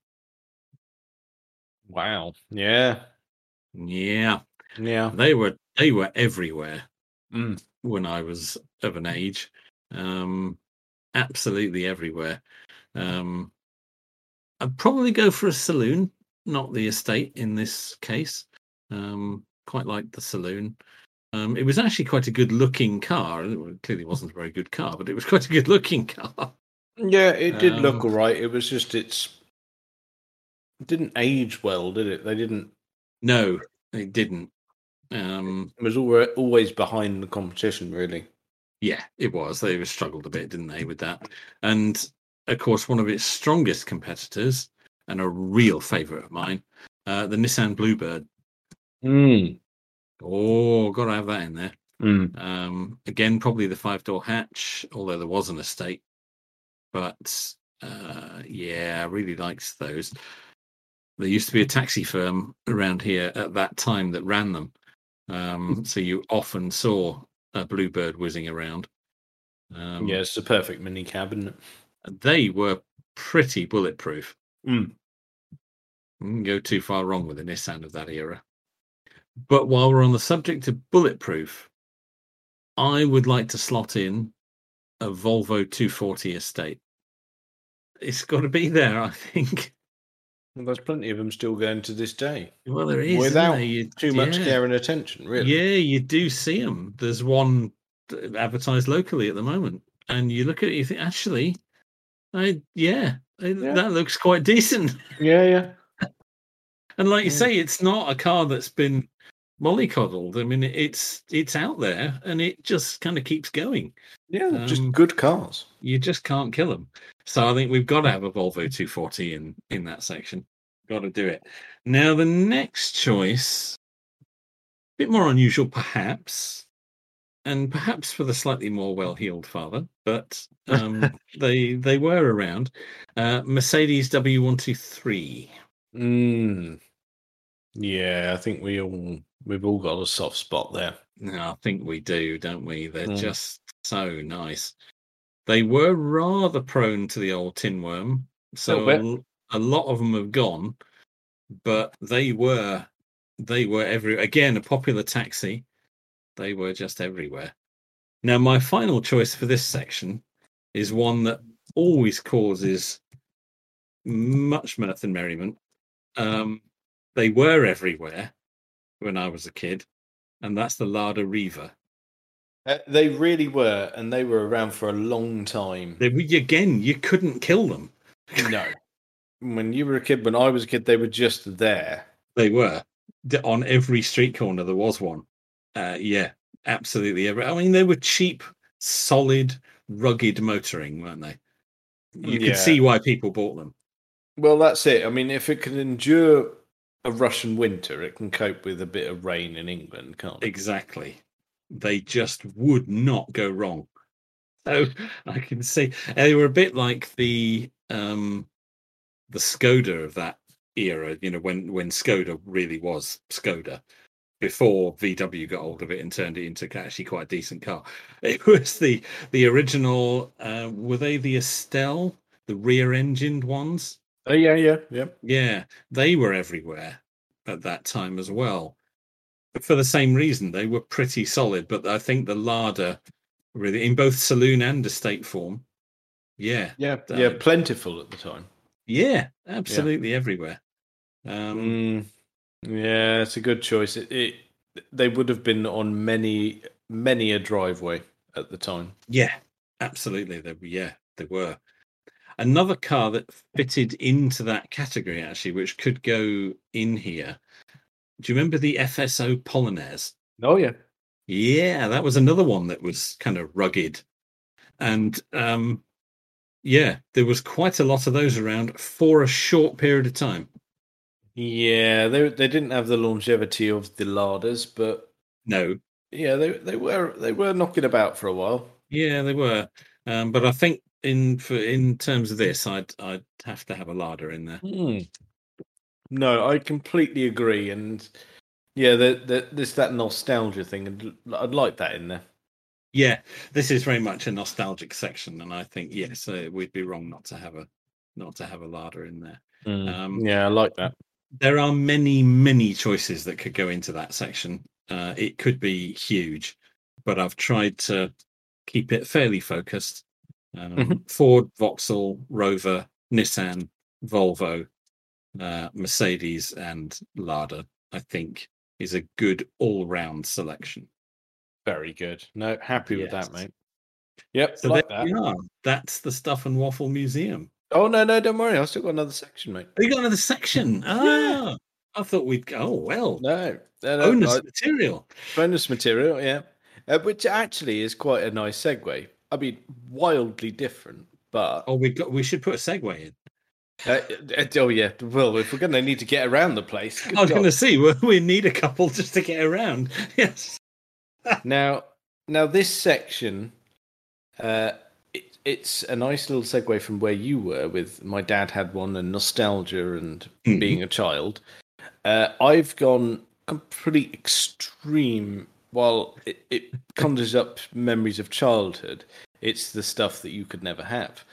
[SPEAKER 2] Wow. Yeah.
[SPEAKER 1] Yeah,
[SPEAKER 2] Yeah.
[SPEAKER 1] they were they were everywhere
[SPEAKER 2] Mm.
[SPEAKER 1] when I was of an age. Um, absolutely everywhere. Um, I'd probably go for a saloon, not the estate in this case. Um, quite like the saloon. Um, it was actually quite a good looking car. It clearly wasn't a very good car, but it was quite a good looking car.
[SPEAKER 2] Yeah, it did look
[SPEAKER 1] Um,
[SPEAKER 2] all right. It was just it's it didn't age well, did it? They didn't.
[SPEAKER 1] No, it didn't. Um,
[SPEAKER 2] It was always always behind the competition, really.
[SPEAKER 1] yeah, it was. They struggled a bit, didn't they, with that? And of course, one of its strongest competitors and a real favourite of mine, uh, the Nissan Bluebird.
[SPEAKER 2] Mm.
[SPEAKER 1] Oh, got to have that in there.
[SPEAKER 2] Mm.
[SPEAKER 1] Um, again, probably the five door hatch, although there was an estate. But uh, yeah, I really liked those. There used to be a taxi firm around here at that time that ran them. Um, so you often saw a Bluebird whizzing around. Um,
[SPEAKER 2] yeah, it's the perfect mini cab, isn't
[SPEAKER 1] they were pretty bulletproof.
[SPEAKER 2] Mm.
[SPEAKER 1] You can go too far wrong with a Nissan of that era. But while we're on the subject of bulletproof, I would like to slot in a Volvo 240 estate. It's got to be there, I think.
[SPEAKER 2] Well, there's plenty of them still going to this day
[SPEAKER 1] Well, there
[SPEAKER 2] without
[SPEAKER 1] there? You-
[SPEAKER 2] too much
[SPEAKER 1] yeah.
[SPEAKER 2] care and attention, really.
[SPEAKER 1] Yeah, you do see them. There's one uh, advertised locally at the moment, and you look at it, you think, actually, I yeah, I-
[SPEAKER 2] Yeah.
[SPEAKER 1] that looks quite decent.
[SPEAKER 2] Yeah, yeah.
[SPEAKER 1] And like you say, it's not a car that's been mollycoddled. I mean, it's it's out there, and it just kind of keeps going.
[SPEAKER 2] Yeah, they're just
[SPEAKER 1] Um,
[SPEAKER 2] good cars.
[SPEAKER 1] You just can't kill them. So I think we've got to have a Volvo 240 in in that section. Got to do it. Now the next choice, a bit more unusual, perhaps, and perhaps for the slightly more well-heeled father, but um, they they were around. Uh, Mercedes W123.
[SPEAKER 2] Mm. Yeah, I think we all we've all got a soft spot there.
[SPEAKER 1] No, I think we do, don't we? They're
[SPEAKER 2] Mm.
[SPEAKER 1] just so nice. They were rather prone to the old tin worm, so a, a lot of them have gone, but they were they were every again a popular taxi. They were just everywhere. Now, my final choice for this section is one that always causes much mirth and merriment. Um, they were everywhere when I was a kid, and that's the Lada Riva.
[SPEAKER 2] Uh, they really were, and they were around for a long time.
[SPEAKER 1] They, again, you couldn't kill them.
[SPEAKER 2] no, when you were a kid, when I was a kid, they were just there.
[SPEAKER 1] They were on every street corner. There was one. Uh, yeah, absolutely. I mean, they were cheap, solid, rugged motoring, weren't they? You
[SPEAKER 2] Yeah.
[SPEAKER 1] could see why people bought them.
[SPEAKER 2] Well, that's it. I mean, if it can endure a Russian winter, it can cope with a bit of rain in England, can't it?
[SPEAKER 1] Exactly. They just would not go wrong. So I can see they were a bit like the um the Skoda of that era, you know, when when Skoda really was Skoda before VW got hold of it and turned it into actually quite a decent car. It was the the original uh were they the Estelle, the rear engined ones?
[SPEAKER 2] Oh yeah, yeah, yeah.
[SPEAKER 1] Yeah, they were everywhere at that time as well. For the same reason, they were pretty solid. But I think the Lada really, in both saloon and estate form, yeah,
[SPEAKER 2] Yeah,
[SPEAKER 1] Uh,
[SPEAKER 2] yeah, plentiful at the time.
[SPEAKER 1] yeah, absolutely everywhere. Um,
[SPEAKER 2] Mm, yeah, it's a good choice. It, it they would have been on many many a driveway at the time.
[SPEAKER 1] Yeah, absolutely. They yeah, they were. Another car that fitted into that category, actually, which could go in here. Do you remember the FSO Polonaise?
[SPEAKER 2] Oh yeah,
[SPEAKER 1] Yeah, that was another one that was kind of rugged. And um yeah, there was quite a lot of those around for a short period of time.
[SPEAKER 2] Yeah, they they didn't have the longevity of the Ladas, but
[SPEAKER 1] No.
[SPEAKER 2] yeah, they they were they were knocking about for a while.
[SPEAKER 1] Yeah, they were. Um but I think in for in terms of this I'd I'd have to have a Lada in there.
[SPEAKER 2] Hmm. No, I completely agree, and yeah, the, the, there's that nostalgia thing, and I'd like that in there.
[SPEAKER 1] Yeah, this is very much a nostalgic section, and I think yes, uh, we'd be wrong not to have a not to have a Lada in there. Um,
[SPEAKER 2] yeah, I like that.
[SPEAKER 1] there are many many choices that could go into that section. Uh, it could be huge, but I've tried to keep it fairly focused. Um,
[SPEAKER 2] Mhm.
[SPEAKER 1] Ford, Vauxhall, Rover, Nissan, Volvo, uh, Mercedes, and Lada. I think is a good all-round selection.
[SPEAKER 2] Very good. No, happy with that, mate. Yep,
[SPEAKER 1] So
[SPEAKER 2] like
[SPEAKER 1] there
[SPEAKER 2] that.
[SPEAKER 1] we are. That's the Stuff and Waffle Museum.
[SPEAKER 2] Oh no, no, don't worry. I've still got another section, mate.
[SPEAKER 1] We got another section. Ah, I thought we'd go. Oh well,
[SPEAKER 2] No, no, no
[SPEAKER 1] bonus
[SPEAKER 2] I-
[SPEAKER 1] material.
[SPEAKER 2] bonus material, yeah, uh, which actually is quite a nice segue. I mean, wildly different, but
[SPEAKER 1] Oh, we got. We should put a segue in.
[SPEAKER 2] Uh, uh, oh yeah. Well, if we're going to need to get around the place,
[SPEAKER 1] I was going to see. We, need a couple just to get around. Yes.
[SPEAKER 2] Now, now this section, uh, it, it's a nice little segue from where you were with my dad had one and nostalgia and
[SPEAKER 1] Mhm.
[SPEAKER 2] being a child. Uh, I've gone complete extreme. While it, it conjures up memories of childhood, it's the stuff that you could never have.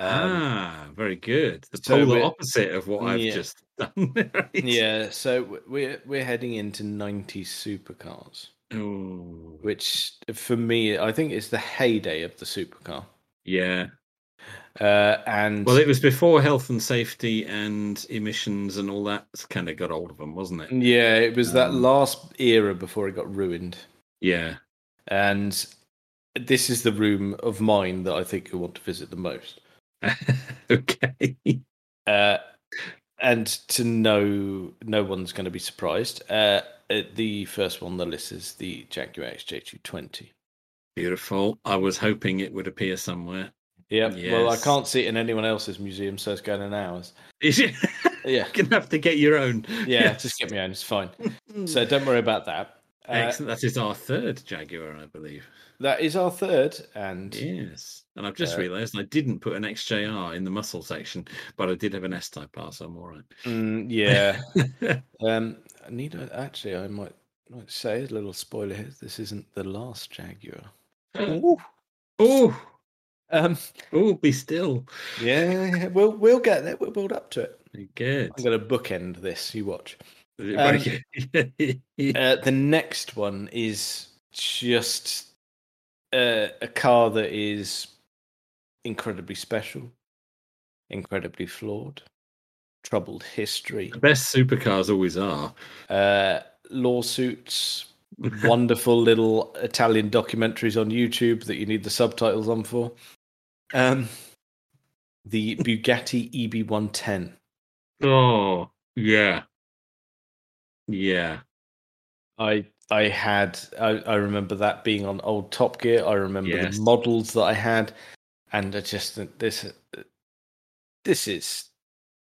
[SPEAKER 2] Um,
[SPEAKER 1] ah, very good. The
[SPEAKER 2] so
[SPEAKER 1] polar opposite of what I've
[SPEAKER 2] yeah.
[SPEAKER 1] just done. right?
[SPEAKER 2] yeah, so we're we're heading into ninety supercars,
[SPEAKER 1] Ooh,
[SPEAKER 2] which for me, I think is the heyday of the supercar.
[SPEAKER 1] yeah.
[SPEAKER 2] Uh, and
[SPEAKER 1] Well, it was before health and safety and emissions and all that kind of got hold of them, wasn't it?
[SPEAKER 2] yeah, it was that
[SPEAKER 1] Um,
[SPEAKER 2] last era before it got ruined.
[SPEAKER 1] Yeah.
[SPEAKER 2] And this is the room of mine that I think you'll want to visit the most.
[SPEAKER 1] okay.
[SPEAKER 2] Uh, and to know, no one's going to be surprised. Uh, uh, the first one on the list is the Jaguar XJ220.
[SPEAKER 1] Beautiful. I was hoping it would appear somewhere.
[SPEAKER 2] Yep. Well, I can't see it in anyone else's museum, so it's going in ours.
[SPEAKER 1] Is it?
[SPEAKER 2] Yeah.
[SPEAKER 1] You're gonna have to get your own.
[SPEAKER 2] Yeah, just get me own. It's fine. So don't worry about that. Uh,
[SPEAKER 1] That is our third Jaguar, I believe.
[SPEAKER 2] that is our third, and
[SPEAKER 1] Yes. And I've just
[SPEAKER 2] Uh,
[SPEAKER 1] realised I didn't put an XJR in the muscle section, but I did have an S Type R, so I'm all right.
[SPEAKER 2] Mm, yeah. um, I need to, actually, I might might say a little spoiler here. This isn't the last Jaguar.
[SPEAKER 1] oh,
[SPEAKER 2] Um,
[SPEAKER 1] oh, be still.
[SPEAKER 2] yeah, we'll we'll get there. We'll build up to it.
[SPEAKER 1] Good.
[SPEAKER 2] I'm going to bookend this. You watch. Um. Uh, the next one is just uh, a car that is incredibly special, incredibly flawed, troubled history,
[SPEAKER 1] the best supercars always are.
[SPEAKER 2] uh, lawsuits, wonderful little Italian documentaries on YouTube that you need the subtitles on for. Um, the Bugatti E EB110.
[SPEAKER 1] Oh, yeah. Yeah.
[SPEAKER 2] I I had I, I remember that being on old Top Gear. I remember
[SPEAKER 1] Yes.
[SPEAKER 2] the models that I had, and I just think this this is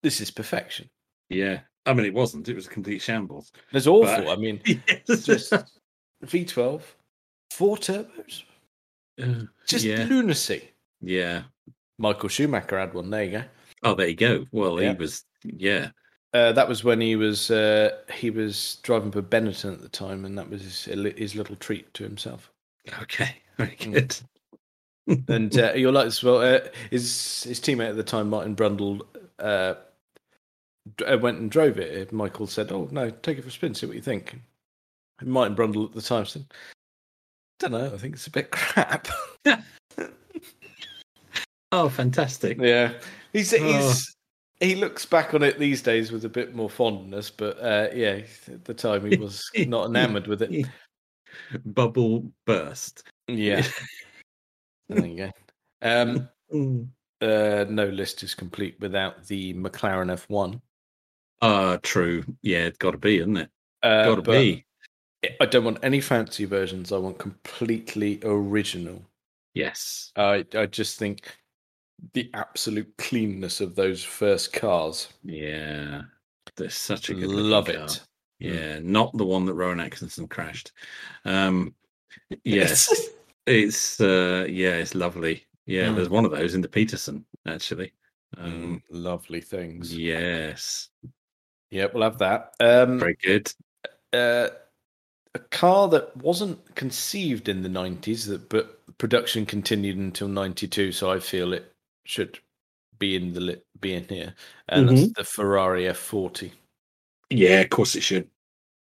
[SPEAKER 2] this is perfection.
[SPEAKER 1] Yeah. I mean, it wasn't. It was a complete shambles.
[SPEAKER 2] It's awful.
[SPEAKER 1] But-
[SPEAKER 2] I mean,
[SPEAKER 1] Yes.
[SPEAKER 2] just V12, four turbos,
[SPEAKER 1] Uh,
[SPEAKER 2] just
[SPEAKER 1] yeah.
[SPEAKER 2] lunacy.
[SPEAKER 1] Yeah.
[SPEAKER 2] Michael Schumacher had one. There you go.
[SPEAKER 1] Oh, there you go. Well,
[SPEAKER 2] Yeah.
[SPEAKER 1] he was. Yeah.
[SPEAKER 2] Uh, that was when he was uh, he was driving for Benetton at the time, and that was his, his little treat to himself.
[SPEAKER 1] Okay. Very
[SPEAKER 2] Mm. And uh, you're like as well. Uh, his his teammate at the time, Martin Brundle, uh, went and drove it. Michael said, "Oh no, take it for a spin, see what you think." And Martin Brundle at the time said, "Don't know. I think it's a bit crap."
[SPEAKER 1] Oh, fantastic.
[SPEAKER 2] yeah, he's
[SPEAKER 1] Oh.
[SPEAKER 2] he's he looks back on it these days with a bit more fondness, but uh, yeah, at the time he was not enamored with it.
[SPEAKER 1] Bubble burst.
[SPEAKER 2] Yeah, there you go. Um,
[SPEAKER 1] Mm.
[SPEAKER 2] uh, no list is complete without the McLaren F1.
[SPEAKER 1] Ah, true. Yeah, it's got to be, isn't it?
[SPEAKER 2] Uh,
[SPEAKER 1] Got to be.
[SPEAKER 2] I don't want any fancy versions. I want completely original.
[SPEAKER 1] Yes.
[SPEAKER 2] I I just think the absolute cleanness of those first cars.
[SPEAKER 1] Yeah. They're such a good
[SPEAKER 2] Love it.
[SPEAKER 1] car. Yeah, not the one that Rowan Atkinson crashed. Um, yes, it's uh, yeah, it's lovely. Yeah,
[SPEAKER 2] Mm.
[SPEAKER 1] there's one of those in the Petersen actually. Um,
[SPEAKER 2] Mm, lovely things.
[SPEAKER 1] yes,
[SPEAKER 2] Yep, we'll have that. Um,
[SPEAKER 1] very good.
[SPEAKER 2] uh, a car that wasn't conceived in the 90s, that but production continued until 92, so I feel it should be in the be in here, and that's the Ferrari F40.
[SPEAKER 1] Yeah, of course it should.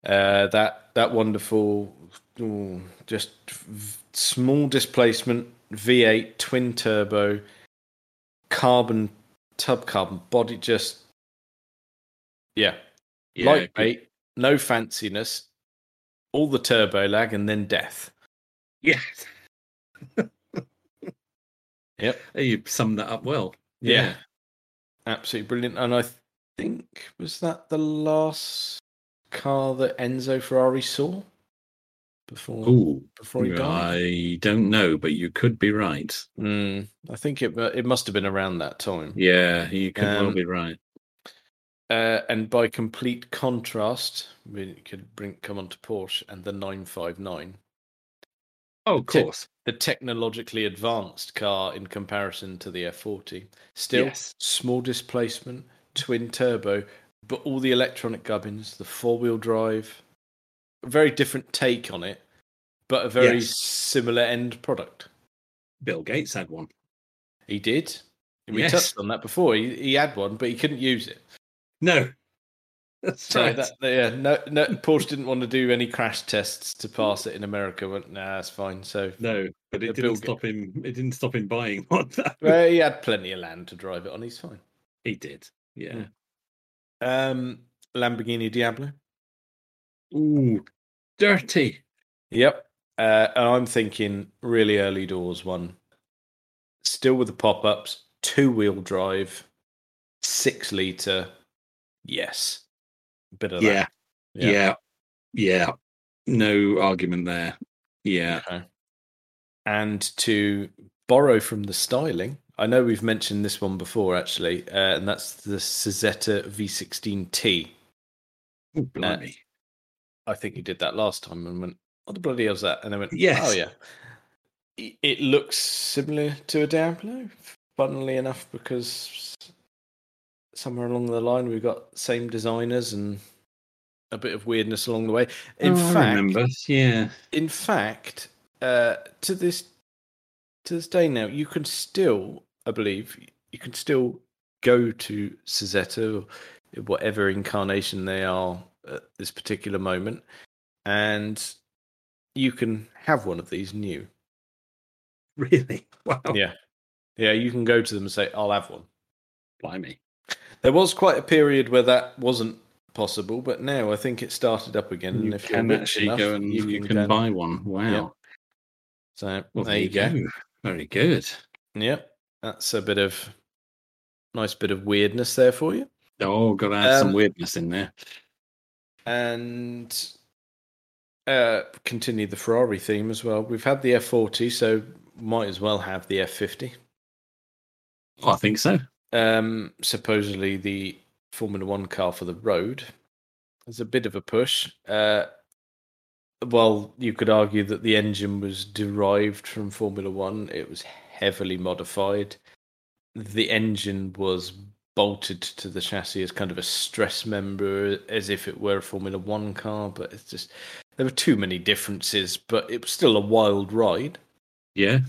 [SPEAKER 2] Uh, that that wonderful, ooh, just small displacement V8 twin turbo, carbon tub carbon body, just yeah,
[SPEAKER 1] Yeah,
[SPEAKER 2] lightweight, no fanciness, all the turbo lag, and then death.
[SPEAKER 1] Yeah.
[SPEAKER 2] Yep.
[SPEAKER 1] You summed that up well.
[SPEAKER 2] Yeah. Absolutely brilliant. And I think was that the last car that Enzo Ferrari saw before
[SPEAKER 1] Ooh,
[SPEAKER 2] before he died.
[SPEAKER 1] I don't know, but you could be right.
[SPEAKER 2] Mm, I think it it must have been around that time.
[SPEAKER 1] Yeah, you could well
[SPEAKER 2] Um,
[SPEAKER 1] be right.
[SPEAKER 2] Uh, and by complete contrast, we could bring come on to Porsche and the 959,
[SPEAKER 1] Oh, of
[SPEAKER 2] te-
[SPEAKER 1] course.
[SPEAKER 2] the technologically advanced car in comparison to the F40. Still
[SPEAKER 1] Yes.
[SPEAKER 2] small displacement, twin turbo, but all the electronic gubbins, the four wheel drive, very different take on it, but a very
[SPEAKER 1] Yes.
[SPEAKER 2] similar end product.
[SPEAKER 1] Bill Gates had one.
[SPEAKER 2] He did. We
[SPEAKER 1] Yes.
[SPEAKER 2] touched on that before. He, he had one, but he couldn't use it.
[SPEAKER 1] No, that's
[SPEAKER 2] So
[SPEAKER 1] right.
[SPEAKER 2] that, yeah, no, no, Porsche didn't want to do any crash tests to pass it in America. Went, nah, that's fine. So
[SPEAKER 1] No, but it didn't stop him. It didn't stop him buying one.
[SPEAKER 2] well, he had plenty of land to drive it on. He's fine.
[SPEAKER 1] he did. Yeah.
[SPEAKER 2] Um, Lamborghini Diablo.
[SPEAKER 1] Ooh, dirty.
[SPEAKER 2] Yep. Uh, and I'm thinking really early doors one. Still with the pop ups, two wheel drive, six litre. Yes. Bit of
[SPEAKER 1] Yeah,
[SPEAKER 2] that.
[SPEAKER 1] yeah, yeah, Yeah. No argument there. Yeah.
[SPEAKER 2] Okay. And to borrow from the styling, I know we've mentioned this one before actually, uh, and that's the Cizeta V16T.
[SPEAKER 1] Ooh, blimey.
[SPEAKER 2] I think you did that last time and went, what the bloody hell's that? And I went,
[SPEAKER 1] Yes.
[SPEAKER 2] oh yeah. It- looks similar to a Diablo, funnily enough, because somewhere along the line we've got same designers and a bit of weirdness along the way. In
[SPEAKER 1] Oh,
[SPEAKER 2] fact.
[SPEAKER 1] Yeah.
[SPEAKER 2] in fact, uh, to this to this day now, you can still, I believe, you can still go to Cizeta or whatever incarnation they are at this particular moment, and you can have one of these new.
[SPEAKER 1] Really? Wow.
[SPEAKER 2] Yeah, yeah, you can go to them and say, "I'll have one."
[SPEAKER 1] Blimey.
[SPEAKER 2] There was quite a period where that wasn't possible, but now I think it started up again.
[SPEAKER 1] You
[SPEAKER 2] and if you're
[SPEAKER 1] can actually
[SPEAKER 2] enough,
[SPEAKER 1] go and you,
[SPEAKER 2] go
[SPEAKER 1] can
[SPEAKER 2] and-
[SPEAKER 1] buy one. Wow.
[SPEAKER 2] So
[SPEAKER 1] Well,
[SPEAKER 2] there you go.
[SPEAKER 1] Very good.
[SPEAKER 2] Yep, that's a bit of nice bit of weirdness there for you.
[SPEAKER 1] Oh, got to add some
[SPEAKER 2] Um,
[SPEAKER 1] weirdness in there.
[SPEAKER 2] And uh continue the Ferrari theme as well. We've had the F40, so might as well have the F50.
[SPEAKER 1] Oh, I think so.
[SPEAKER 2] Um supposedly the Formula 1 car for the road. There's a bit of a push. Uh well, you could argue that the engine was derived from Formula 1. It was heavily modified. The engine was bolted to the chassis as kind of a stress member, as if it were a Formula One car. But it's just there were too many differences. But it was still a wild ride.
[SPEAKER 1] Yeah.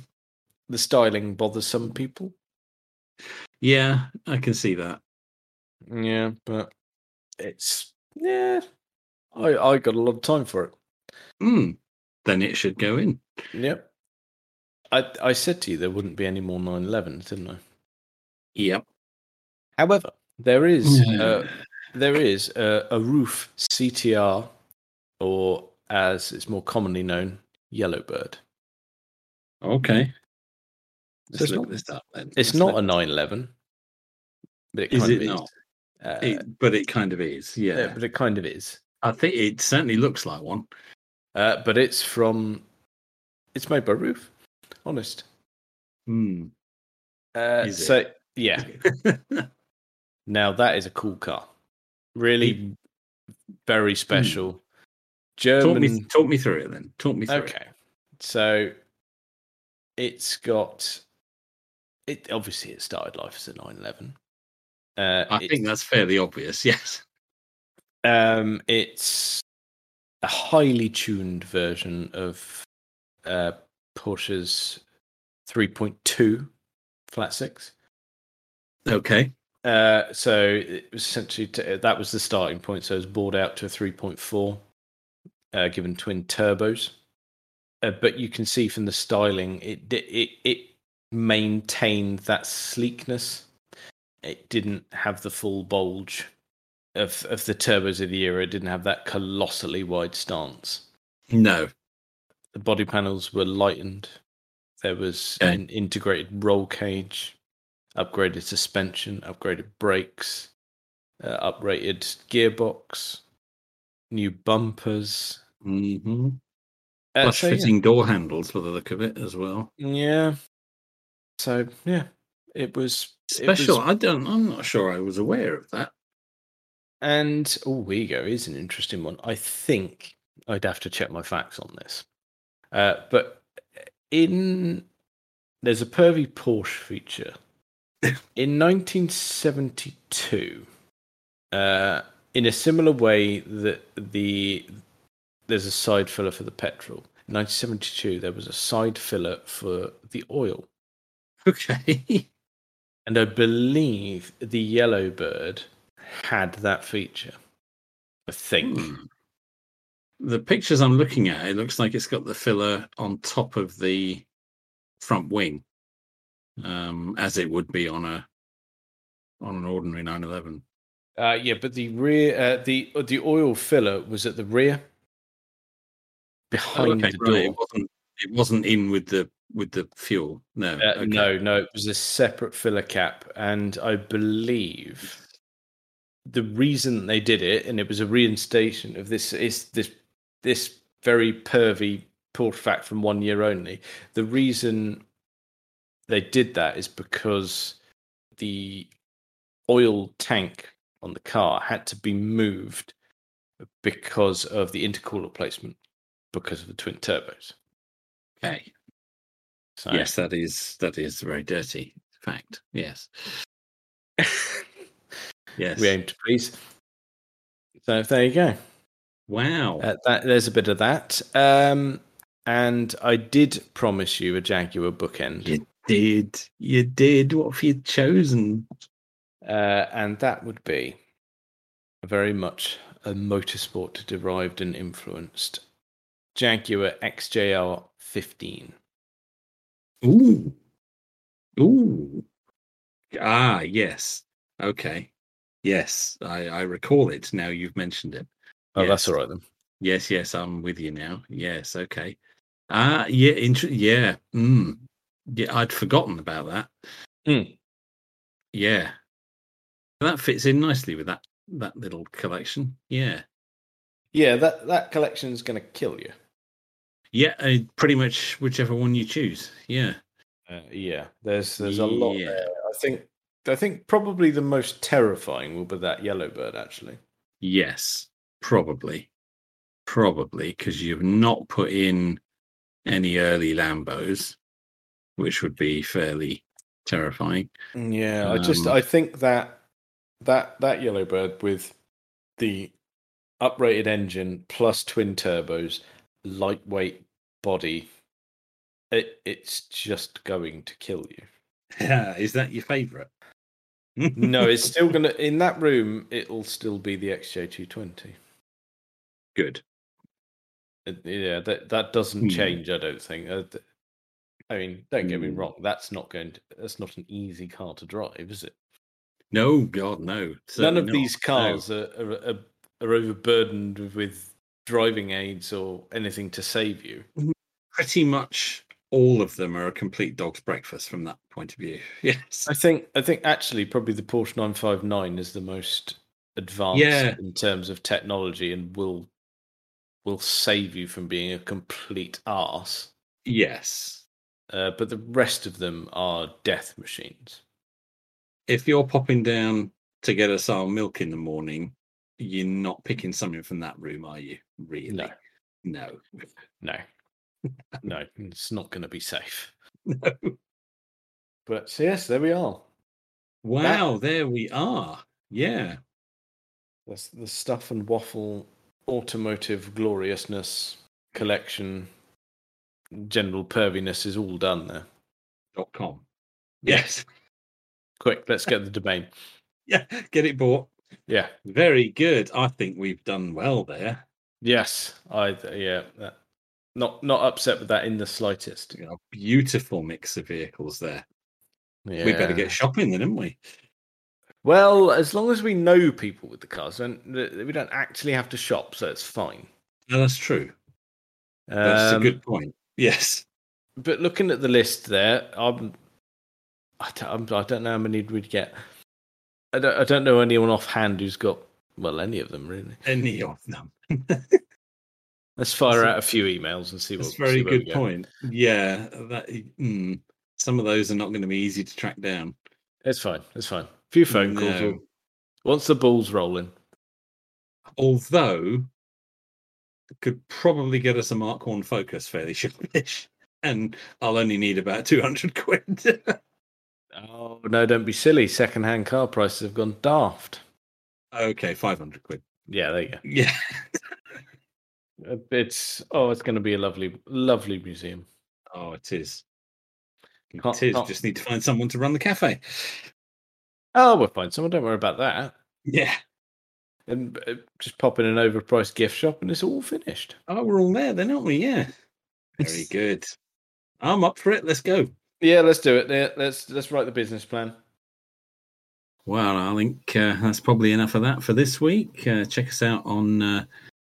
[SPEAKER 2] The styling bothers some people.
[SPEAKER 1] Yeah, I can see that.
[SPEAKER 2] Yeah, but it's yeah. I I got a lot of time for it.
[SPEAKER 1] Hmm. Then it should go in.
[SPEAKER 2] Yep. I I said to you there wouldn't be any more 911s, didn't I?
[SPEAKER 1] Yep.
[SPEAKER 2] However, there is
[SPEAKER 1] Yeah.
[SPEAKER 2] uh, there is a, a Ruf CTR, or as it's more commonly known, Yellowbird.
[SPEAKER 1] Okay. Let's
[SPEAKER 2] it's
[SPEAKER 1] look
[SPEAKER 2] not-
[SPEAKER 1] this up then.
[SPEAKER 2] It's
[SPEAKER 1] Let's
[SPEAKER 2] not
[SPEAKER 1] look-
[SPEAKER 2] a 911, but it
[SPEAKER 1] Is
[SPEAKER 2] kind
[SPEAKER 1] it
[SPEAKER 2] of is.
[SPEAKER 1] not?
[SPEAKER 2] Uh,
[SPEAKER 1] It, but it kind of is. Yeah.
[SPEAKER 2] yeah, but it kind of is.
[SPEAKER 1] I think it certainly looks like one.
[SPEAKER 2] uh, but it's from it's made by Ruf. Honest.
[SPEAKER 1] Hmm.
[SPEAKER 2] Uh, so yeah, now that is a cool car. Really, very special.
[SPEAKER 1] talk
[SPEAKER 2] German.
[SPEAKER 1] me talk me through it then. Talk me through it.
[SPEAKER 2] Okay. So it's got it obviously it started life as a 911. Uh
[SPEAKER 1] I think that's fairly obvious. Yes.
[SPEAKER 2] um it's a highly tuned version of uh Porsche's 3.2 flat 6.
[SPEAKER 1] Okay.
[SPEAKER 2] Uh so it was essentially t- that was the starting point so it was brought out to a 3.4 uh given twin turbos. Uh, but you can see from the styling, it it it maintained that sleekness. It didn't have the full bulge of of the turbos of the era. It didn't have that colossally wide stance.
[SPEAKER 1] No.
[SPEAKER 2] The body panels were lightened. There was an integrated roll cage, upgraded suspension, upgraded brakes, uh, uprated gearbox, new bumpers.
[SPEAKER 1] hmm
[SPEAKER 2] Uh,
[SPEAKER 1] Flush
[SPEAKER 2] so, yeah.
[SPEAKER 1] fitting door handles for the look of it as well.
[SPEAKER 2] Yeah. So yeah, it was it
[SPEAKER 1] Special.
[SPEAKER 2] was-
[SPEAKER 1] I don't. I'm not sure. I was aware of that.
[SPEAKER 2] and oh, Wego is an interesting one. I think I'd have to check my facts on this. Uh, but in there's a pervy Porsche feature in 1972. Uh, in a similar way that the there's a side filler for the petrol. In 1972, there was a side filler for the oil.
[SPEAKER 1] Okay.
[SPEAKER 2] And I believe the yellow bird had that feature. I think.
[SPEAKER 1] Hmm. The pictures I'm looking at, it looks like it's got the filler on top of the front wing, um, as it would be on a on an ordinary 911.
[SPEAKER 2] Uh, yeah, but the rear, uh, the the oil filler was at the rear, behind
[SPEAKER 1] Oh, okay,
[SPEAKER 2] the
[SPEAKER 1] right,
[SPEAKER 2] door.
[SPEAKER 1] It wasn't. It wasn't in with the with the fuel. No.
[SPEAKER 2] Uh,
[SPEAKER 1] okay.
[SPEAKER 2] No, no, it was a separate filler cap, and I believe the reason they did it, and it was a reinstation of this, is this this very pervy Porsche fact from one year only. The reason they did that is because the oil tank on the car had to be moved because of the intercooler placement, because of the twin turbos.
[SPEAKER 1] Okay.
[SPEAKER 2] So,
[SPEAKER 1] Yes, that is that is a very dirty fact. Yes. Yes.
[SPEAKER 2] we aim to please. So there you go.
[SPEAKER 1] Wow.
[SPEAKER 2] Uh, that, there's a bit of that. Um, and I did promise you a Jaguar bookend,
[SPEAKER 1] you did. You did. What have you chosen?
[SPEAKER 2] uh, and that would be very much a motorsport derived and influenced Jaguar XJR 15.
[SPEAKER 1] Ooh. Ooh. Ah, yes. Okay. Yes, I, I recall it now you've mentioned it.
[SPEAKER 2] Oh, that's all right then.
[SPEAKER 1] Yes, yes, I'm with you now. Yes, okay. Ah, yeah, inter- yeah. Mm. Yeah, I'd forgotten about that.
[SPEAKER 2] Mm.
[SPEAKER 1] Yeah. That fits in nicely with that that little collection. Yeah.
[SPEAKER 2] Yeah, that, that collection is going to kill you.
[SPEAKER 1] Yeah, uh, pretty much whichever one you choose. Yeah.
[SPEAKER 2] Uh, yeah, there's there's a lot
[SPEAKER 1] Yeah.
[SPEAKER 2] there. I think I think probably the most terrifying will be that yellow bird actually.
[SPEAKER 1] Yes, probably. Probably because you've not put in any early Lambos, which would be fairly terrifying.
[SPEAKER 2] Yeah, I just
[SPEAKER 1] Um,
[SPEAKER 2] I think that that that yellow bird with the uprated engine plus twin turbos, lightweight body, it it's just going to kill you.
[SPEAKER 1] Yeah, Is that your favourite?
[SPEAKER 2] No, it's still gonna in that room. It'll still be the XJ220.
[SPEAKER 1] good.
[SPEAKER 2] Yeah, that that doesn't
[SPEAKER 1] Hmm.
[SPEAKER 2] change. I don't think. I mean, don't get me
[SPEAKER 1] Hmm.
[SPEAKER 2] wrong. That's not going to. That's not an easy car to drive, is it?
[SPEAKER 1] No, God, no.
[SPEAKER 2] None of
[SPEAKER 1] not.
[SPEAKER 2] these cars are, are, are, are overburdened with driving aids or anything to save you.
[SPEAKER 1] Pretty much all of them are a complete dog's breakfast from that point of view. Yes.
[SPEAKER 2] I think. I think actually, probably the Porsche 959 is the most advanced
[SPEAKER 1] Yeah.
[SPEAKER 2] in terms of technology and will will save you from being a complete arse.
[SPEAKER 1] Yes.
[SPEAKER 2] Uh, but the rest of them are death machines.
[SPEAKER 1] If you're popping down to get us our milk in the morning, you're not picking something from that room, are you? Really?
[SPEAKER 2] No.
[SPEAKER 1] No.
[SPEAKER 2] No, no, it's not going to be safe.
[SPEAKER 1] No.
[SPEAKER 2] But so yes, there we are.
[SPEAKER 1] Wow, there we are. Yeah.
[SPEAKER 2] That's the stuff and waffle automotive gloriousness collection general perviness is all done there.
[SPEAKER 1] Dot com. Yes.
[SPEAKER 2] Quick, let's get the domain.
[SPEAKER 1] Yeah. Get it bought.
[SPEAKER 2] Yeah.
[SPEAKER 1] Very good. I think we've done well there.
[SPEAKER 2] Yes. I yeah. That, not not upset with that in the slightest.
[SPEAKER 1] A beautiful mix of vehicles there.
[SPEAKER 2] Yeah.
[SPEAKER 1] We better get shopping then, haven't we?
[SPEAKER 2] Well, as long as we know people with the cars, and we don't actually have to shop, so it's fine.
[SPEAKER 1] No, that's true. That's
[SPEAKER 2] Um,
[SPEAKER 1] a good point. Yes.
[SPEAKER 2] But looking at the list there, I'm, I don't, I'm, I don't know how many we'd get. I don't, I don't know anyone offhand who's got well any of them really.
[SPEAKER 1] Any of them.
[SPEAKER 2] Let's fire
[SPEAKER 1] That's
[SPEAKER 2] out a few emails and see what.
[SPEAKER 1] That's a very
[SPEAKER 2] see where we
[SPEAKER 1] good point. Yeah. That, mm, some of those are not going to be easy to track down.
[SPEAKER 2] It's fine. It's fine. A few phone calls.
[SPEAKER 1] No.
[SPEAKER 2] will- Once the ball's rolling.
[SPEAKER 1] Although could probably get us a Mark One Focus fairly sharpish. And I'll only need about 200 quid.
[SPEAKER 2] Oh no! Don't be silly. Second-hand car prices have gone daft.
[SPEAKER 1] okay, 500 quid.
[SPEAKER 2] Yeah, there you go.
[SPEAKER 1] Yeah.
[SPEAKER 2] Uh, It's oh, it's going to be a lovely, lovely museum.
[SPEAKER 1] Oh, it is. It is.
[SPEAKER 2] can't-
[SPEAKER 1] Just need to find someone to run the cafe.
[SPEAKER 2] Oh, we'll find someone. Don't worry about that.
[SPEAKER 1] Yeah.
[SPEAKER 2] And uh, just pop in an overpriced gift shop, and it's all finished.
[SPEAKER 1] Oh, we're all there then, aren't we? Yeah. Very good. I'm up for it. Let's go.
[SPEAKER 2] Yeah, let's do it. Let's let's write the business plan.
[SPEAKER 1] Well, I think uh, that's probably enough of that for this week. Uh, check us out on uh,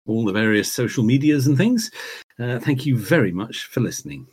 [SPEAKER 1] all the various social medias and things. Uh, thank you very much for listening.